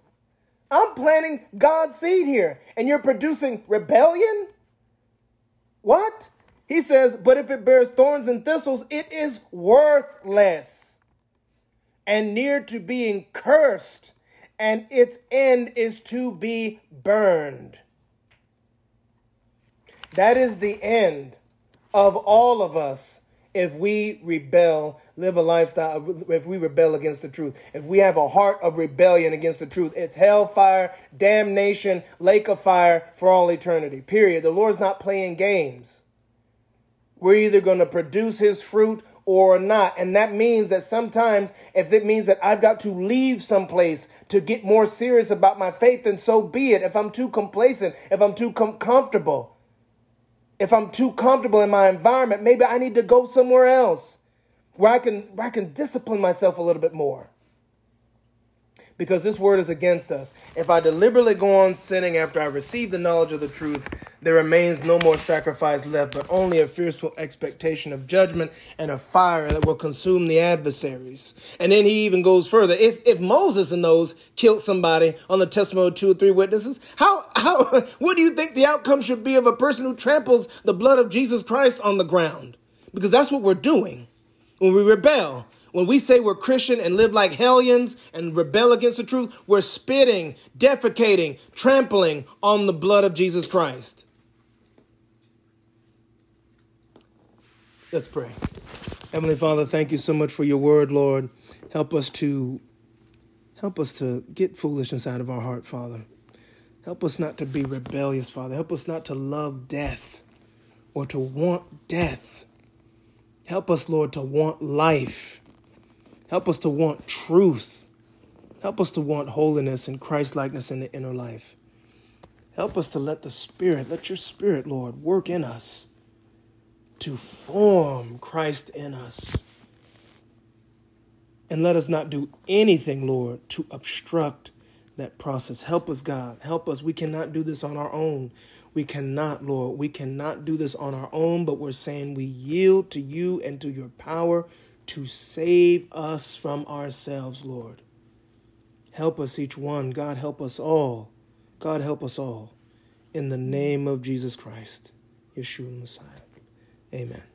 I'm planting God's seed here, and you're producing rebellion. What? He says, but if it bears thorns and thistles, it is worthless and near to being cursed, and its end is to be burned. That is the end of all of us if we rebel, live a lifestyle, if we rebel against the truth, if we have a heart of rebellion against the truth, it's hellfire, damnation, lake of fire for all eternity. Period. The Lord's not playing games. We're either going to produce his fruit or not. And that means that sometimes, if it means that I've got to leave someplace to get more serious about my faith, then so be it. If I'm too complacent, if I'm too com- comfortable, if I'm too comfortable in my environment, maybe I need to go somewhere else where I can where I can discipline myself a little bit more. Because this word is against us. If I deliberately go on sinning after I receive the knowledge of the truth, there remains no more sacrifice left, but only a fearful expectation of judgment and a fire that will consume the adversaries. And then he even goes further. If if Moses and those killed somebody on the testimony of two or three witnesses, how how what do you think the outcome should be of a person who tramples the blood of Jesus Christ on the ground? Because that's what we're doing when we rebel. When we say we're Christian and live like hellions and rebel against the truth, we're spitting, defecating, trampling on the blood of Jesus Christ. Let's pray. Heavenly Father, thank you so much for your word, Lord. Help us to help us to get foolishness out of our heart, Father. Help us not to be rebellious, Father. Help us not to love death or to want death. Help us, Lord, to want life. Help us to want truth. Help us to want holiness and Christ likeness in the inner life. Help us to let the Spirit, let your Spirit, Lord, work in us to form Christ in us. And let us not do anything, Lord, to obstruct that process. Help us, God. Help us. We cannot do this on our own. We cannot, Lord. We cannot do this on our own, but we're saying we yield to you and to your power to save us from ourselves, Lord. Help us, each one. God, help us all. God, help us all. In the name of Jesus Christ, Yeshua Messiah. Amen.